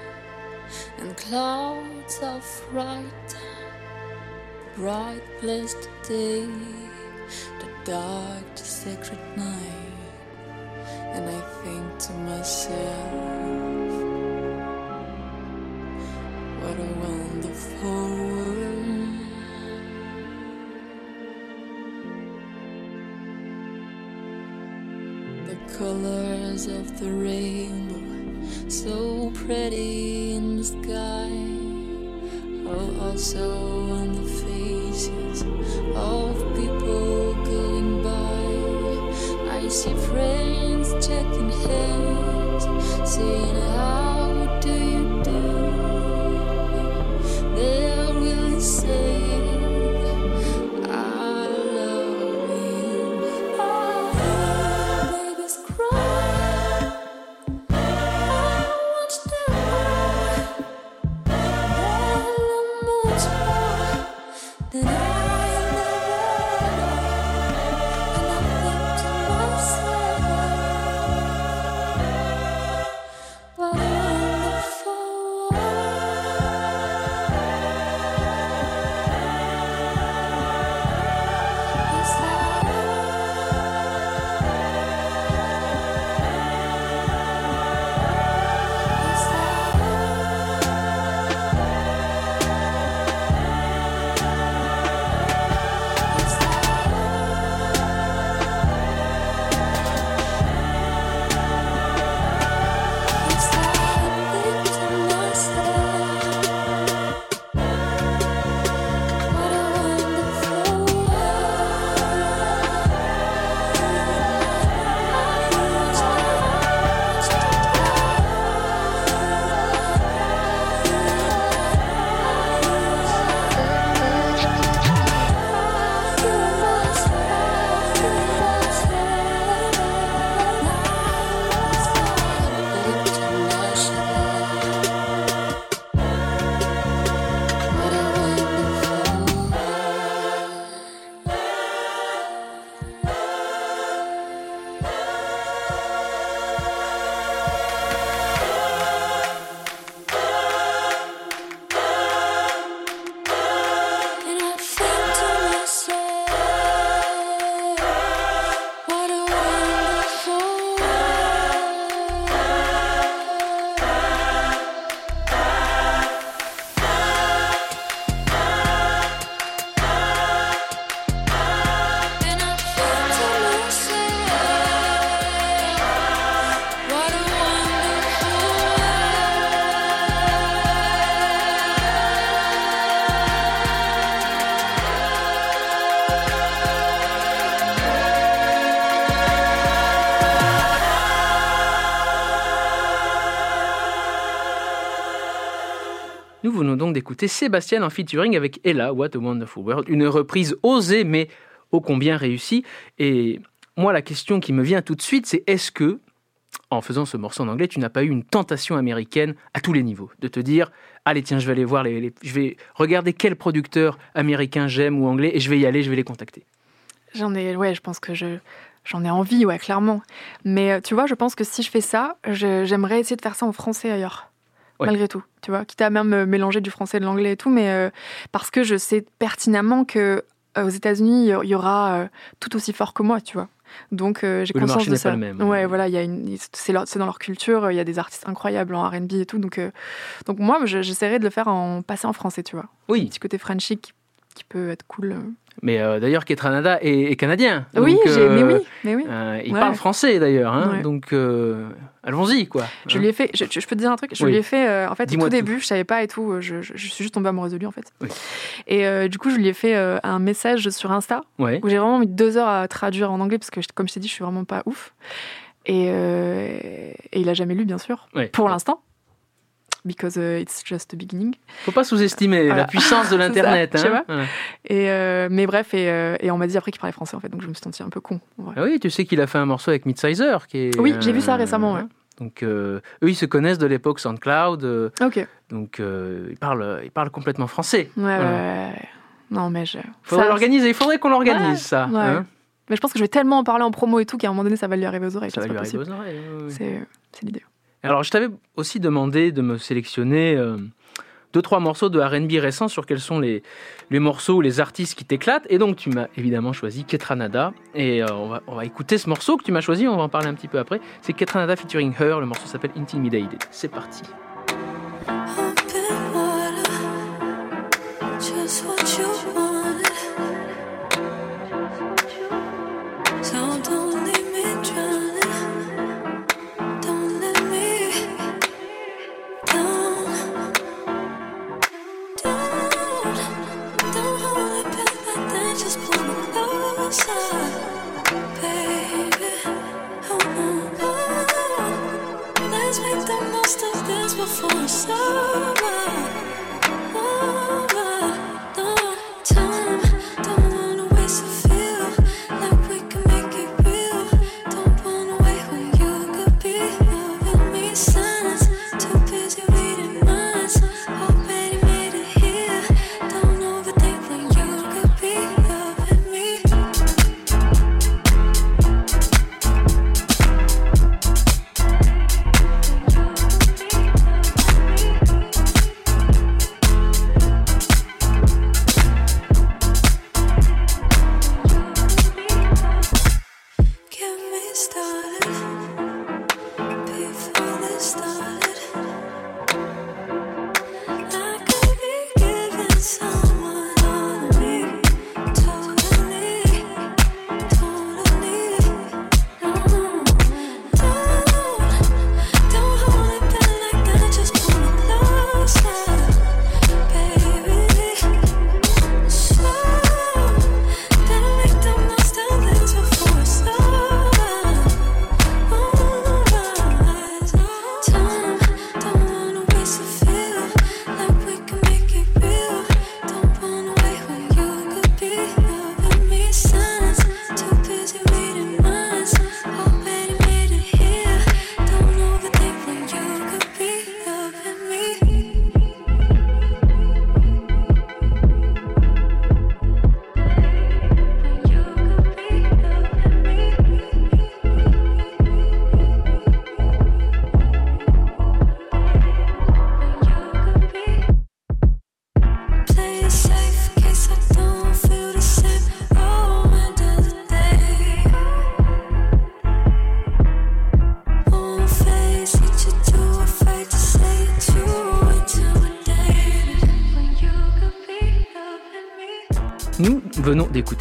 and clouds of white, bright blessed day, the dark, the sacred night, and I think to myself, what a wonderful world. The colors of the rainbow, so pretty in the sky, are also on the faces of people going by. I see friends checking hands, saying, How d'écouter Sébastien en featuring avec Ella, What a Wonderful World, une reprise osée mais ô combien réussie. Et moi, la question qui me vient tout de suite, c'est est-ce que, en faisant ce morceau en anglais, tu n'as pas eu une tentation américaine à tous les niveaux De te dire, allez, tiens, je vais aller voir, je vais regarder quel producteur américain j'aime ou anglais et je vais y aller, je vais les contacter? J'en ai, ouais, je pense que je, j'en ai envie, ouais, clairement. Mais euh, tu vois, je pense que si je fais ça, j'aimerais essayer de faire ça en français ailleurs. Ouais. Malgré tout, tu vois, quitte à même euh, mélanger du français et de l'anglais et tout, mais euh, parce que je sais pertinemment que euh, aux États-Unis, il y aura tout aussi fort que moi, tu vois. Donc euh, j'ai Oui, conscience de ça. pas le même. Ouais, voilà, il y a une, c'est, leur- c'est dans leur culture, il y a des artistes incroyables en R&B et tout, donc euh, donc moi, je- j'essaierai de le faire en passer en français, tu vois. Oui, Petit côté Frenchy qui, qui peut être cool. Mais euh, d'ailleurs, Ketranada est, est canadien. oui, donc, mais euh, oui, mais oui. euh, il Ouais. parle français d'ailleurs, hein, Ouais. donc allons-y quoi. Je lui ai fait, je, je peux te dire un truc, je Oui. lui ai fait, en fait, au tout tout. début, je savais pas et tout, je, je- je suis juste tombée amoureuse de lui, en fait. Oui. Et du coup, je lui ai fait un message sur Insta, Ouais. où j'ai vraiment mis deux heures à traduire en anglais, parce que, comme je t'ai dit, je suis vraiment pas ouf. Et, et il a jamais lu, bien sûr, pour l'instant. Because uh, it's just the beginning. Faut pas sous-estimer Voilà. la puissance de *laughs* l'internet. hein. Ouais. Et, euh, mais bref, et, euh, et on m'a dit après qu'il parlait français, en fait, donc je me suis sentie un peu con. Ah oui, tu sais qu'il a fait un morceau avec Midsizer, qui est. Oui, j'ai vu ça euh, récemment, ouais. Donc euh, eux, ils se connaissent de l'époque SoundCloud, euh, Ok. donc euh, ils parlent, ils parlent complètement français. Ouais, ouais, Voilà. ouais, ouais. Non, mais je. Faudrait l'organiser. Il faudrait qu'on l'organise ça. ouais. hein. Mais je pense que je vais tellement en parler en promo et tout qu'à un moment donné, ça va lui arriver aux oreilles. ça va lui arriver aux oreilles. oui, c'est l'idée. Alors, je t'avais aussi demandé de me sélectionner euh, deux, trois morceaux de RB récents sur quels sont les, les morceaux ou les artistes qui t'éclatent. Et donc, tu m'as évidemment choisi Ketranada. Et euh, on, va, on va écouter ce morceau que tu m'as choisi, on va en parler un petit peu après. C'est Ketranada featuring Her, le morceau s'appelle Intimidated. C'est parti. stop.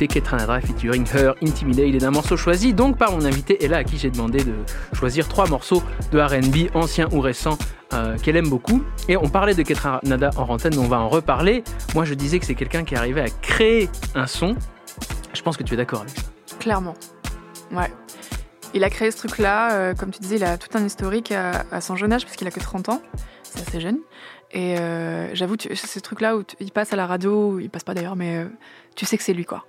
Venons d'écouter Ketranada featuring Her, Intimidated, un morceau choisi donc par mon invité Ella, à qui j'ai demandé de choisir trois morceaux de RB, anciens ou récents, euh, qu'elle aime beaucoup. Et on parlait de Ketranada en mais on va en reparler. Moi, je disais que c'est quelqu'un qui arrivait à créer un son. Je pense que tu es d'accord avec ça. Clairement. Ouais. Il a créé ce truc-là, euh, comme tu disais, il a tout un historique à, son jeune âge, parce qu'il a que 30 ans. C'est assez jeune. Et euh, j'avoue, ce truc-là où il passe à la radio, il passe pas d'ailleurs, mais tu sais que c'est lui, quoi.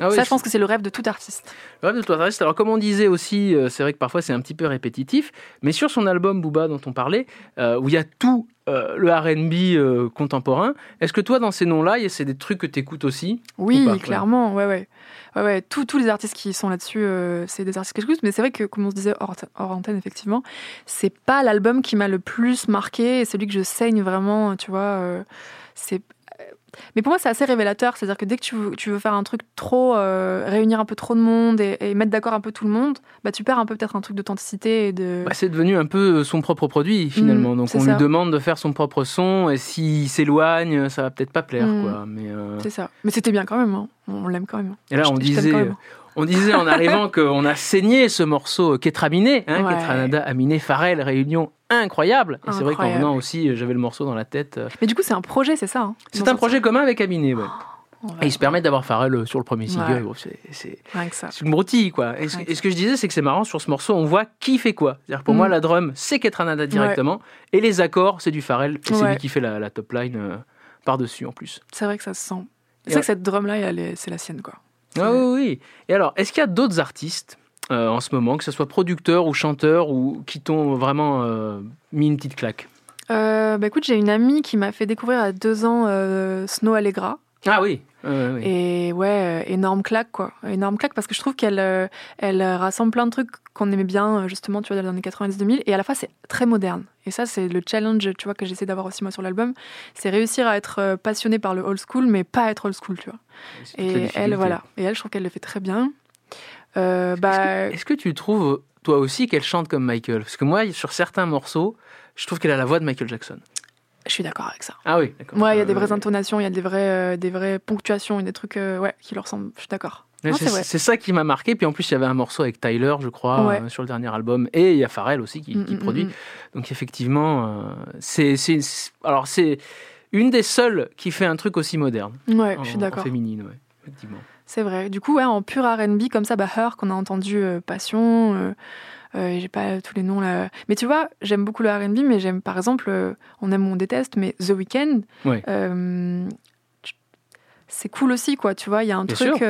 Ah oui, ça, je pense que c'est le rêve de tout artiste. Le rêve de toi reste. Alors, comme on disait aussi, euh, c'est vrai que parfois c'est un petit peu répétitif, mais sur son album Booba dont on parlait, euh, où il y a tout euh, le RB euh, contemporain, est-ce que toi, dans ces noms-là, c'est des trucs que tu écoutes aussi Oui, Ou pas, ouais. clairement, ouais, ouais. ouais, ouais. Tous, tous les artistes qui sont là-dessus, c'est des artistes que j'écoute, mais c'est vrai que, comme on se disait hors, hors antenne, effectivement, c'est pas l'album qui m'a le plus marqué, et celui que je saigne vraiment, tu vois. c'est. Euh, Mais pour moi, c'est assez révélateur, c'est-à-dire que dès que tu veux, tu veux faire un truc trop, euh, réunir un peu trop de monde et, et mettre d'accord un peu tout le monde, bah tu perds un peu peut-être un truc d'authenticité et de. Bah, c'est devenu un peu son propre produit finalement. Mm, Donc on ça. lui demande de faire son propre son et s'il s'éloigne, ça va peut-être pas plaire. Mm. Quoi. Mais, euh, C'est ça. Mais c'était bien quand même, hein. on l'aime quand même. Et là, on je disait. On disait en arrivant *laughs* qu'on a saigné ce morceau Ketraminé, hein, Ouais. Ketranada, Aminé, Pharrell, réunion incroyable. Et c'est vrai qu'en venant aussi, j'avais le morceau dans la tête. euh, Mais du coup, c'est un projet, c'est ça hein C'est Ils un projet commun avec Aminé. ouais. sorti- Et il se permet d'avoir Pharrell euh, sur le premier single. Ouais. C'est- une broutille, quoi. Et ce, et ce que je disais, c'est que c'est marrant, sur ce morceau, on voit qui fait quoi. C'est-à-dire, pour Mm. moi, la drum, c'est Ketranada directement. Et les accords, c'est du Pharrell. Et c'est lui qui fait la, la top line euh, par-dessus, en plus. C'est vrai que ça se sent. C'est vrai que cette drum-là, c'est la sienne, quoi. Ah oui, oui. Et alors, est-ce qu'il y a d'autres artistes euh, en ce moment, que ce soit producteurs ou chanteurs, ou qui t'ont vraiment euh, mis une petite claque? Euh, bah écoute, j'ai une amie qui m'a fait découvrir à deux ans Snow Allegra. Ah oui. Et ouais, euh, énorme claque, quoi. Énorme claque parce que je trouve qu'elle euh, elle euh, rassemble plein de trucs qu'on aimait bien, justement, tu vois, dans les années 90-2000. Et à la fois, c'est très moderne. Et ça, c'est le challenge, tu vois, que j'essaie d'avoir aussi moi sur l'album. C'est réussir à être passionné par le old school, mais pas être old school, tu vois. Et elle, voilà. Et elle, je trouve qu'elle le fait très bien. Euh, bah, Est-ce que tu trouves, toi aussi, qu'elle chante comme Michael? Parce que moi, sur certains morceaux, je trouve qu'elle a la voix de Michael Jackson. Je suis d'accord avec ça. Ah oui, d'accord. Ouais, il y a des Euh, vraies intonations, il y a des vraies, euh, des vraies ponctuations, il y a des trucs euh, ouais, qui leur ressemblent. Je suis d'accord. C'est ça qui m'a marqué. Puis en plus, il y avait un morceau avec Tyler, je crois, Ouais. euh, sur le dernier album. Et il y a Pharrell aussi qui, qui Mm, mm, produit. mm, Donc effectivement, euh, c'est alors une des seules qui fait un truc aussi moderne. Ouais, en, je suis d'accord. féminine, ouais, effectivement. C'est vrai. Du coup, ouais, en pur R&B comme ça, bah Her qu'on a entendu, euh, Passion. Euh, j'ai pas tous les noms là. Mais tu vois, j'aime beaucoup le R&B, mais j'aime par exemple, euh, on aime ou on déteste, mais The Weeknd. Ouais. euh, c'est cool aussi, quoi. Tu vois, il y a un Bien truc.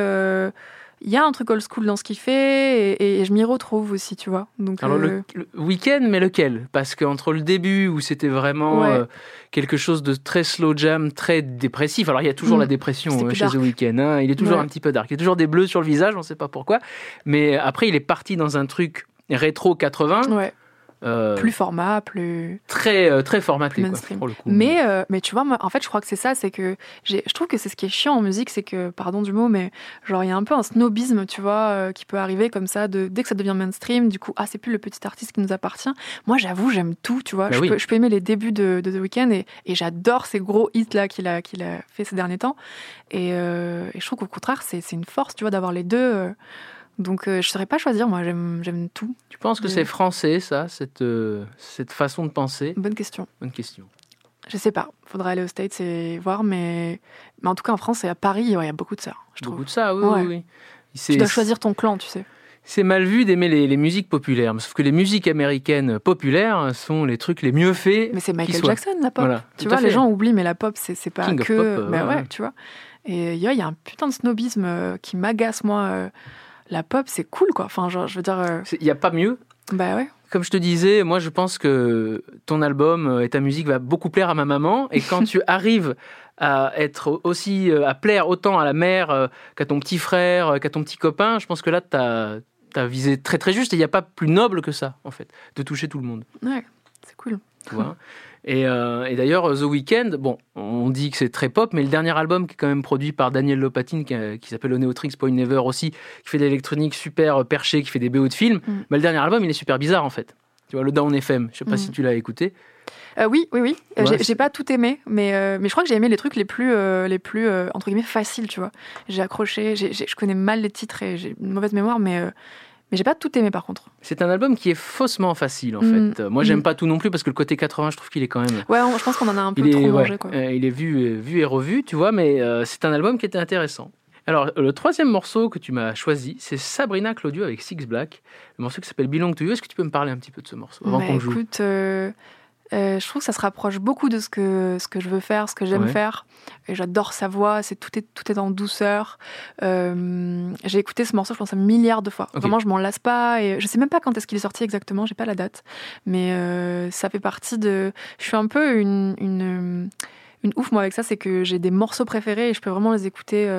Il y a un truc old school dans ce qu'il fait et, et je m'y retrouve aussi, tu vois. Donc, Alors le, le week-end, mais lequel? Parce qu'entre le début où c'était vraiment Ouais. quelque chose de très slow jam, très dépressif. Alors il y a toujours Mm. la dépression chez dark. The Weeknd. hein. Il est toujours Ouais. un petit peu dark. Il y a toujours des bleus sur le visage, on ne sait pas pourquoi. Mais après, il est parti dans un truc rétro 80, ouais, euh, plus format, plus. très euh, très formaté quoi, pour le coup. Mais, euh, mais tu vois, moi, en fait, je crois que c'est ça, c'est que je trouve que c'est ce qui est chiant en musique, c'est que, pardon du mot, mais genre, il y a un peu un snobisme, tu vois, euh, qui peut arriver comme ça, de, dès que ça devient mainstream, du coup, ah, c'est plus le petit artiste qui nous appartient. Moi, j'avoue, j'aime tout, tu vois. Bah je, oui. peux, je peux aimer les débuts de, de The Weeknd et, et j'adore ces gros hits-là qu'il a, qu'il a fait ces derniers temps. Et, et je trouve qu'au contraire, c'est une force, tu vois, d'avoir les deux. Donc, euh, je ne saurais pas choisir, moi, j'aime tout. Tu penses que c'est français ça, cette euh, cette façon de penser? Bonne question. Bonne question. Je sais pas. Faudrait aller aux States et voir, mais, mais en tout cas en France et à Paris, ouais, il y a beaucoup de ça, je trouve. Beaucoup de ça, oui, Ouais. oui, Tu dois choisir ton clan, tu sais. C'est mal vu d'aimer les, les musiques populaires, sauf que les musiques américaines populaires sont les trucs les mieux faits. Mais c'est Michael. Jackson, la pop. Voilà, tu vois, les gens oublient, mais la pop, c'est pas King of que. pop, euh, bah ouais, tu vois. Et il y, y a un putain de snobisme qui m'agace, moi. Euh, la pop, c'est cool, quoi. Enfin, genre, je veux dire. euh, Il n'y a pas mieux. bah ouais. Comme je te disais, moi je pense que ton album euh, et ta musique va beaucoup plaire à ma maman. Et quand tu *laughs* arrives à être aussi euh, à plaire autant à la mère euh, qu'à ton petit frère, euh, qu'à ton petit copain, je pense que là tu as, visé très très juste. Et il n'y a pas plus noble que ça, en fait, de toucher tout le monde. Ouais, c'est cool. tu vois. *laughs* Et, euh, et d'ailleurs, The Weeknd, bon, on dit que c'est très pop, mais le dernier album qui est quand même produit par Daniel Lopatin, qui, euh, qui s'appelle Oneotrix Point Never aussi, qui fait de l'électronique super perché, qui fait des BO de films, Mm. bah, le dernier album, il est super bizarre en fait. Tu vois, le Down FM, je sais pas Mm. si tu l'as écouté. Euh, oui, oui, oui. Euh, Ouais, j'ai- pas tout aimé, mais, euh, mais je crois que j'ai aimé les trucs les plus, euh, les plus euh, entre guillemets, faciles, tu vois. J'ai accroché, je connais mal les titres et j'ai une mauvaise mémoire, mais, euh, mais j'ai pas tout aimé par contre. C'est un album qui est faussement facile en Mm. fait. Moi, j'aime Mm. pas tout non plus parce que le côté 80, je trouve qu'il est quand même. Ouais, on- je pense qu'on en a un peu Il trop est, ouais, mangé, quoi. euh, il est vu, euh, vu et revu, tu vois, mais euh, c'est un album qui était intéressant. Alors, le troisième morceau que tu m'as choisi, c'est Sabrina Claudio avec Six Black, le morceau qui s'appelle Belong to You. Est-ce que tu peux me parler un petit peu de ce morceau avant Bah, qu'on joue? écoute, euh, Euh, je trouve que ça se rapproche beaucoup de ce que, ce que je veux faire, ce que j'aime Ouais. faire. Et j'adore sa voix, c'est, tout, est, tout est en douceur. Euh, j'ai écouté ce morceau, je pense, un milliard de fois. Vraiment, je m'en lasse pas. Et je sais même pas quand est-ce qu'il est sorti exactement, j'ai pas la date. Mais euh, ça fait partie de. Je suis un peu une, une, une ouf, moi, avec ça, c'est que j'ai des morceaux préférés et je peux vraiment les écouter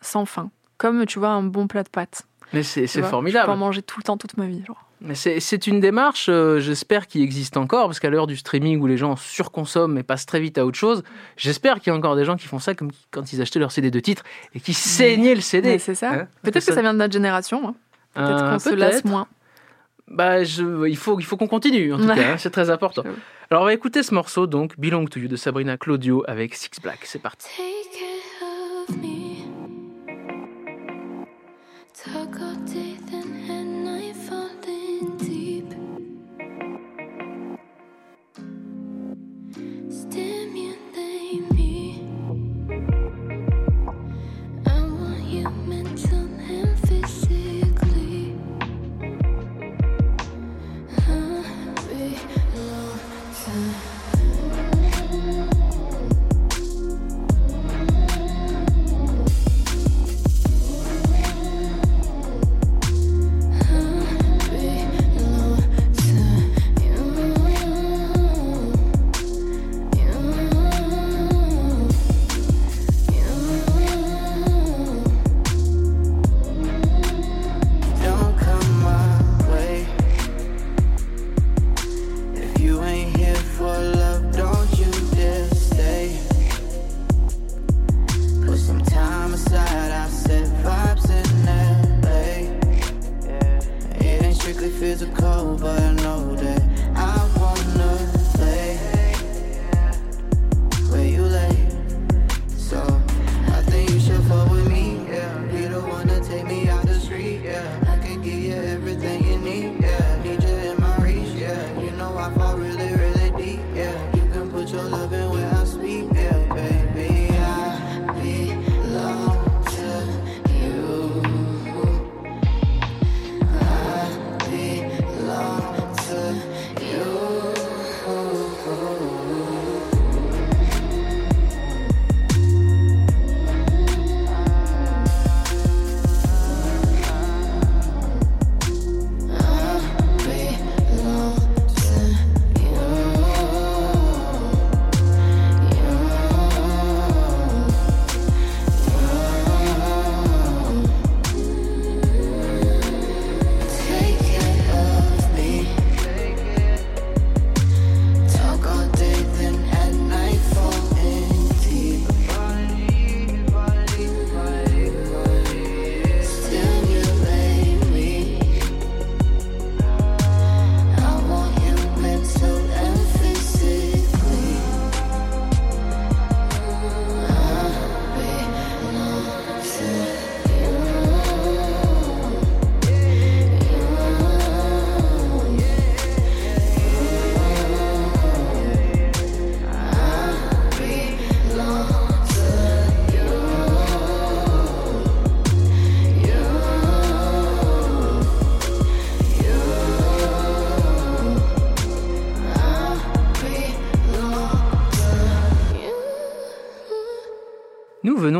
sans fin. Comme, tu vois, un bon plat de pâtes. Mais c'est tu c'est vois. formidable. Je peux en manger tout le temps, toute ma vie. Genre. Mais c'est- c'est une démarche, euh, j'espère, qui existe encore, parce qu'à l'heure du streaming où les gens surconsomment et passent très vite à autre chose, j'espère qu'il y a encore des gens qui font ça comme quand ils achetaient leur CD de titre et qui saignaient le CD. Mais c'est ça. Hein Peut-être que ça vient de notre génération. hein. Peut-être Euh, qu'on se lasse moins. Bah, je- il faut, il faut qu'on continue, en tout cas, hein, c'est très important. Alors, on va écouter ce morceau, donc, Belong to You de Sabrina Claudio avec Six Black. C'est parti. Take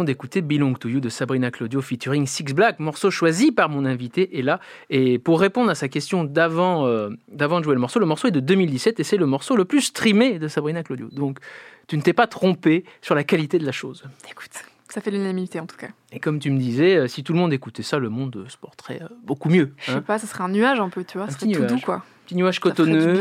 Venons d'écouter Belong to You de Sabrina Claudio featuring Six Black, morceau choisi par mon invité et là. Et pour répondre à sa question d'avant euh, d'avant de jouer le morceau, le morceau est de 2017 et c'est le morceau le plus streamé de Sabrina Claudio. Donc tu ne t'es pas trompé sur la qualité de la chose. Écoute, ça fait l'unanimité en tout cas. Et comme tu me disais, euh, si tout le monde écoutait ça, le monde se porterait euh, beaucoup mieux. Je sais hein. pas, ça serait un nuage un peu, tu vois. Petit serait tout nuage. doux quoi. Petit nuage Ça cotonneux.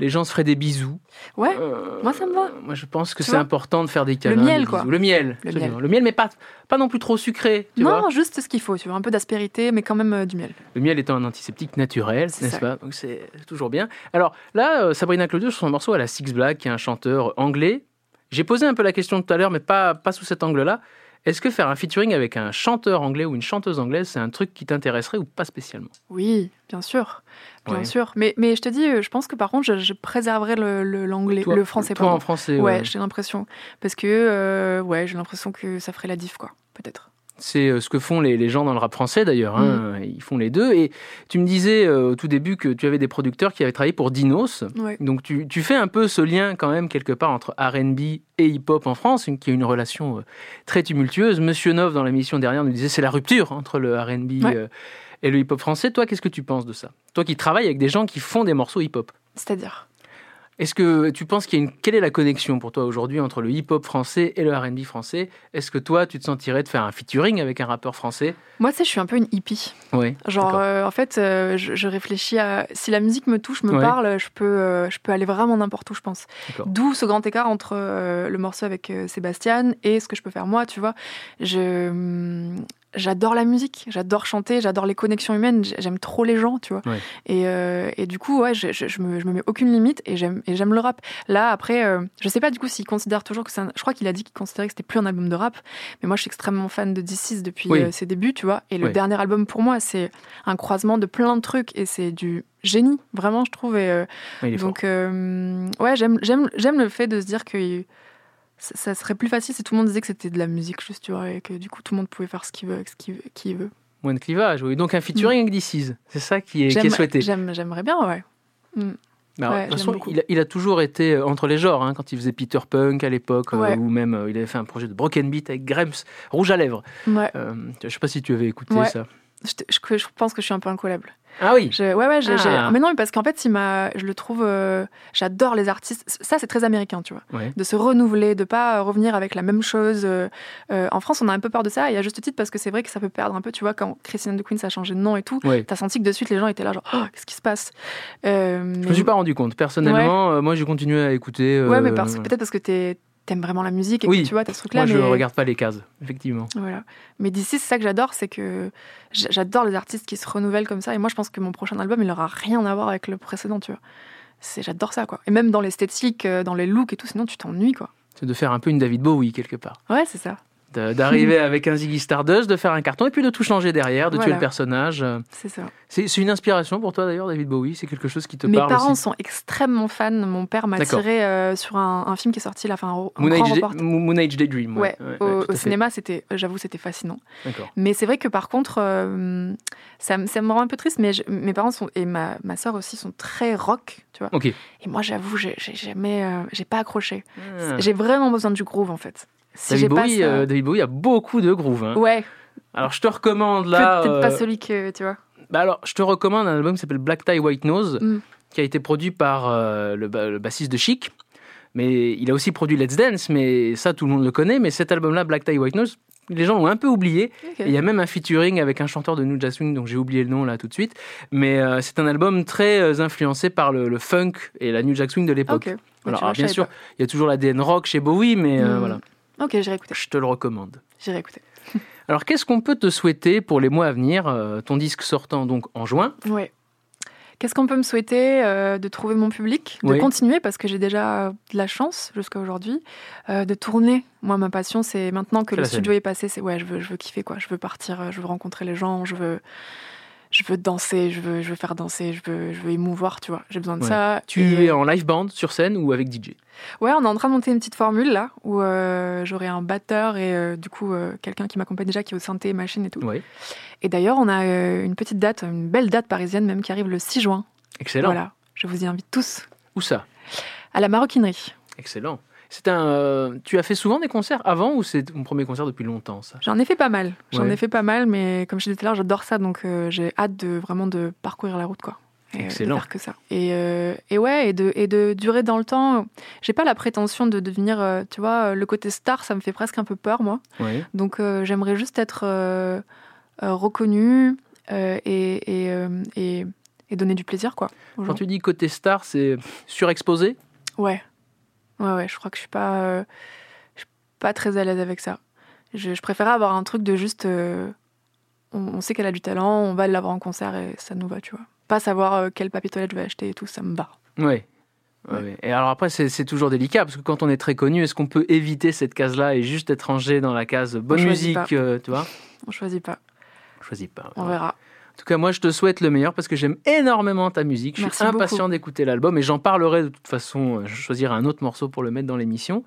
Les gens se feraient des bisous. Ouais, Euh, moi ça me va. Moi je pense que c'est important de faire des câlins. miel, des quoi. Le miel. Le miel. Le miel, mais pas, pas non plus trop sucré. Tu non, vois juste ce qu'il faut, tu vois, un peu d'aspérité, mais quand même euh, du miel. Le miel étant un antiseptique naturel, C'est n'est-ce pas? Donc c'est toujours bien. Alors là, euh, Sabrina Claudio, sur son morceau, elle a Six Black, qui est un chanteur anglais. J'ai posé un peu la question tout à l'heure, mais pas, pas sous cet angle-là. Est-ce que faire un featuring avec un chanteur anglais ou une chanteuse anglaise, c'est un truc qui t'intéresserait ou pas spécialement? Oui, bien sûr. Bien Ouais. sûr. Mais, mais je te dis, euh, je pense que par contre, je, je préserverai le- le- l'anglais, le français. Toi pardon. en français, Ouais, ouais. j'ai l'impression. Parce que, euh, ouais, j'ai l'impression que ça ferait la diff, quoi. Peut-être. C'est euh, ce que font les, les gens dans le rap français d'ailleurs. hein. Ils font les deux. Et tu me disais euh, au tout début que tu avais des producteurs qui avaient travaillé pour Dinos. Ouais. Donc tu, tu fais un peu ce lien quand même quelque part entre RB et hip-hop en France, une- qui est une relation euh, très tumultueuse. Monsieur Nov, dans l'émission dernière, nous disait c'est la rupture entre le RB Ouais. euh, et le hip-hop français. Toi, qu'est-ce que tu penses de ça? Toi qui travailles avec des gens qui font des morceaux hip-hop? C'est-à-dire? Est-ce que tu penses qu'il y a une... Quelle est la connexion pour toi aujourd'hui entre le hip-hop français et le R&B français? Est-ce que toi, tu te sentirais de faire un featuring avec un rappeur français? Moi, tu sais, je suis un peu une hippie. Oui. Genre, euh, en fait, euh, je, je réfléchis à. Si la musique me touche, me parle, je peux, euh, je peux aller vraiment n'importe où, je pense. D'où ce grand écart entre le morceau avec Sébastien et ce que je peux faire moi, tu vois. Je. J'adore la musique, j'adore chanter, j'adore les connexions humaines, j'aime trop les gens, tu vois. Ouais. Et, euh, et du coup, ouais, je, je, je me, je me mets aucune limite et j'aime et j'aime le rap. Là, après, euh, je sais pas du coup s'il considère toujours que c'est un... Je crois qu'il a dit qu'il considérait que c'était plus un album de rap, mais moi je suis extrêmement fan de D6 depuis Oui. euh, ses débuts, tu vois. Et le dernier album pour moi, c'est un croisement de plein de trucs et c'est du génie, vraiment, je trouve. Et, euh, donc, ouais, j'aime, j'aime, j'aime le fait de se dire que ça, ça serait plus facile si tout le monde disait que c'était de la musique, juste, tu vois, et que du coup tout le monde pouvait faire ce qu'il veut ce qu'il veut. Moins de clivage, oui. Donc un featuring avec DC's. C'est ça qui est, qui est souhaité. j'aime- j'aimerais bien, ouais. Mm. Alors, Ouais, de toute j'aime façon, il a, il a toujours été euh, entre les genres, hein, quand il faisait Peter Punk à l'époque, euh, ou même euh, il avait fait un projet de Broken Beat avec Grems, Rouge à lèvres. Ouais. Euh, je sais pas si tu avais écouté ça. Je- je pense que je suis un peu incollable. Ah oui Je- ouais, ouais, Ah. mais non, mais parce qu'en fait, il m'a, je le trouve, euh, j'adore les artistes. Ça, c'est très américain, tu vois. Ouais. De se renouveler, de pas euh, revenir avec la même chose. euh, en France, on a un peu peur de ça, et à juste titre, parce que c'est vrai que ça peut perdre un peu, tu vois, quand Christiane de Queen a changé de nom et tout. Ouais. T'as senti que de suite, les gens étaient là, genre, Oh, qu'est-ce qui se passe? Euh, Je mais- me suis pas rendu compte. Personnellement, moi j'ai continué à écouter. Ouais, mais parce, peut-être parce que t'es- t'aimes vraiment la musique et Oui. que tu vois, t'as ce truc-là. Moi je regarde pas les cases, effectivement. Voilà. Mais d'ici, c'est ça que j'adore, c'est que j'adore les artistes qui se renouvellent comme ça. Et moi, je pense que mon prochain album, il aura rien à voir avec le précédent, tu vois. C'est, j'adore ça, quoi. Et même dans l'esthétique, euh, dans les looks et tout, sinon tu t'ennuies, quoi. C'est de faire un peu une David Bowie quelque part. Ouais, c'est ça. D'arriver *laughs* avec un Ziggy Stardust, de faire un carton et puis de tout changer derrière, de tuer le personnage. euh. C'est ça. C'est une inspiration pour toi d'ailleurs, David Bowie? C'est quelque chose qui te Mes parle parents aussi? sont extrêmement fans. Mon père m'a tiré euh, sur un, un film qui est sorti là, enfin, un, Moon grand Age, reportage. Moon Age Daydream. Ouais, ouais, au, ouais, cinéma, c'était, j'avoue, c'était fascinant. Mais c'est vrai que par contre, euh, ça, me- ça me rend un peu triste, mais je- mes parents sont, et ma, ma soeur aussi sont très rock, tu vois. Ok. Et moi, j'avoue, j'ai j'ai jamais, euh, j'ai pas accroché. Ah. J'ai vraiment besoin du groove, en fait. Si David, pas Bowie, ça- euh, David Bowie a beaucoup de groove. hein. Ouais, Alors je te recommande là. peut-être pas euh, celui que, tu vois. bah alors je te recommande un album qui s'appelle Black Tie White Nose, Mm. qui a été produit par euh, le, ba- le bassiste de Chic. Mais il a aussi produit Let's Dance, mais ça tout le monde le connaît. Mais cet album-là, Black Tie White Nose, les gens l'ont un peu oublié. Et il y a même un featuring avec un chanteur de New Jazz Swing, dont j'ai oublié le nom là tout de suite. Mais euh, c'est un album très euh, influencé par le, le funk et la New Jack Swing de l'époque. Alors, bien sûr, il y a toujours l'ADN rock chez Bowie, mais Mm. voilà, pas. Ok, j'irai écouter. je te le recommande. J'irai écouter. *laughs* Alors, qu'est-ce qu'on peut te souhaiter pour les mois à venir Euh, Ton disque sortant donc en juin? Ouais. Qu'est-ce qu'on peut me souhaiter euh, De trouver mon public, de Oui. continuer, parce que j'ai déjà de la chance jusqu'à aujourd'hui, euh, de tourner. Moi, ma passion, c'est maintenant que le studio est passé, c'est ouais, je veux, je veux kiffer, quoi. Je veux partir, euh, je veux rencontrer les gens, je veux, je veux danser, je veux, je veux faire danser, je veux, je veux émouvoir, tu vois. J'ai besoin de Ouais. ça. Tu Et- es en live band sur scène ou avec DJ Ouais, on est en train de monter une petite formule là, où euh, j'aurai un batteur et euh, du coup euh, quelqu'un qui m'accompagne déjà, qui est au synthé, machine et tout. Et d'ailleurs, on a euh, une petite date, une belle date parisienne même qui arrive le 6 juin. Excellent. Voilà, je vous y invite tous Où ça? À la maroquinerie. Excellent. C'est un. euh, tu as fait souvent des concerts avant ou c'est ton premier concert depuis longtemps ça? J'en ai fait pas mal, j'en Ouais. ai fait pas mal, mais comme je disais tout à l'heure, j'adore ça, donc euh, j'ai hâte de vraiment de parcourir la route, quoi. Et, Excellent. De faire que ça. Et, euh, et ouais, et de, et de durer dans le temps. J'ai pas la prétention de devenir, euh, tu vois, le côté star, ça me fait presque un peu peur, moi. Donc j'aimerais juste être reconnue et, et, et, et donner du plaisir, quoi. Quand tu dis côté star, c'est surexposé? Ouais. Ouais, ouais, je crois que je suis pas, euh, je suis pas très à l'aise avec ça. Je, je préférais avoir un truc de juste. euh, on, on sait qu'elle a du talent, on va l'avoir en concert et ça nous va, tu vois. Pas savoir euh, quel papier toilette je vais acheter et tout, ça me. Oui. Ouais. Et alors après, c'est toujours délicat parce que quand on est très connu, est-ce qu'on peut éviter cette case-là et juste être rangé dans la case bonne choisit musique, euh, tu vois? On choisit pas, Choisis pas. on verra. En tout cas, moi, je te souhaite le meilleur parce que j'aime énormément ta musique. Je Merci suis impatient d'écouter l'album et j'en parlerai de toute façon. Je choisirai un autre morceau pour le mettre dans l'émission.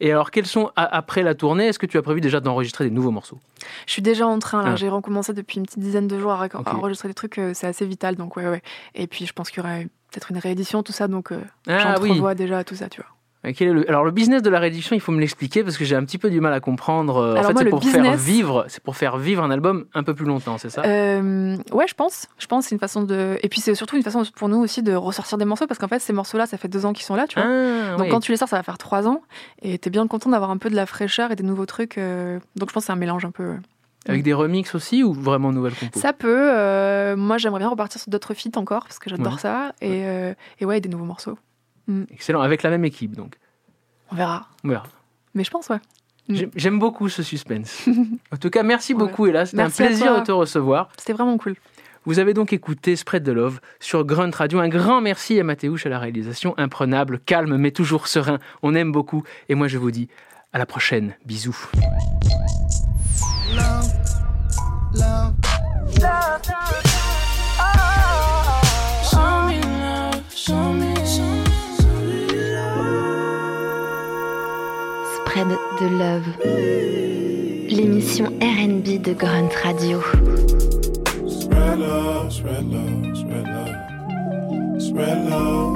Et alors, quels sont, après la tournée, est-ce que tu as prévu déjà d'enregistrer des nouveaux morceaux? Je suis déjà en train, là. Ah. j'ai recommencé depuis une petite dizaine de jours à, enregistrer des trucs, euh, c'est assez vital, donc ouais, ouais. Et puis je pense qu'il y aura peut-être une réédition, tout ça, donc euh, Ah oui. j'entrevois déjà tout ça, tu vois. Euh, quel est le- Alors, le business de la réédition, il faut me l'expliquer parce que j'ai un petit peu du mal à comprendre. Euh, En fait, c'est pour faire vivre, c'est pour faire vivre un album un peu plus longtemps, c'est ça? Euh, ouais, je pense. Je pense c'est une façon de. Et puis c'est surtout une façon pour nous aussi de ressortir des morceaux parce qu'en fait, ces morceaux-là, ça fait deux ans qu'ils sont là, tu vois. Ah, Donc oui. quand tu les sors, ça va faire trois ans. Et t'es bien content d'avoir un peu de la fraîcheur et des nouveaux trucs. euh, Donc je pense que c'est un mélange un peu. Avec des remixes aussi ou vraiment nouvelles compos? Ça peut. euh, moi, j'aimerais bien repartir sur d'autres feats encore parce que j'adore Ouais. ça. Et, euh, et ouais, des nouveaux morceaux. Excellent, avec la même équipe donc. On verra. On verra. Mais je pense, ouais. Mm. J'aime- beaucoup ce suspense. *laughs* en tout cas, merci Ouais. beaucoup, Ella. C'était un plaisir de te recevoir. C'était vraiment cool. Vous avez donc écouté Spread the Love sur Grunt Radio. Un grand merci à Mathéouche à la réalisation. Imprenable, calme, mais toujours serein. On aime beaucoup. Et moi, je vous dis à la prochaine. Bisous. Love, love. Show De Love, l'émission RB de Grunt Radio. Love.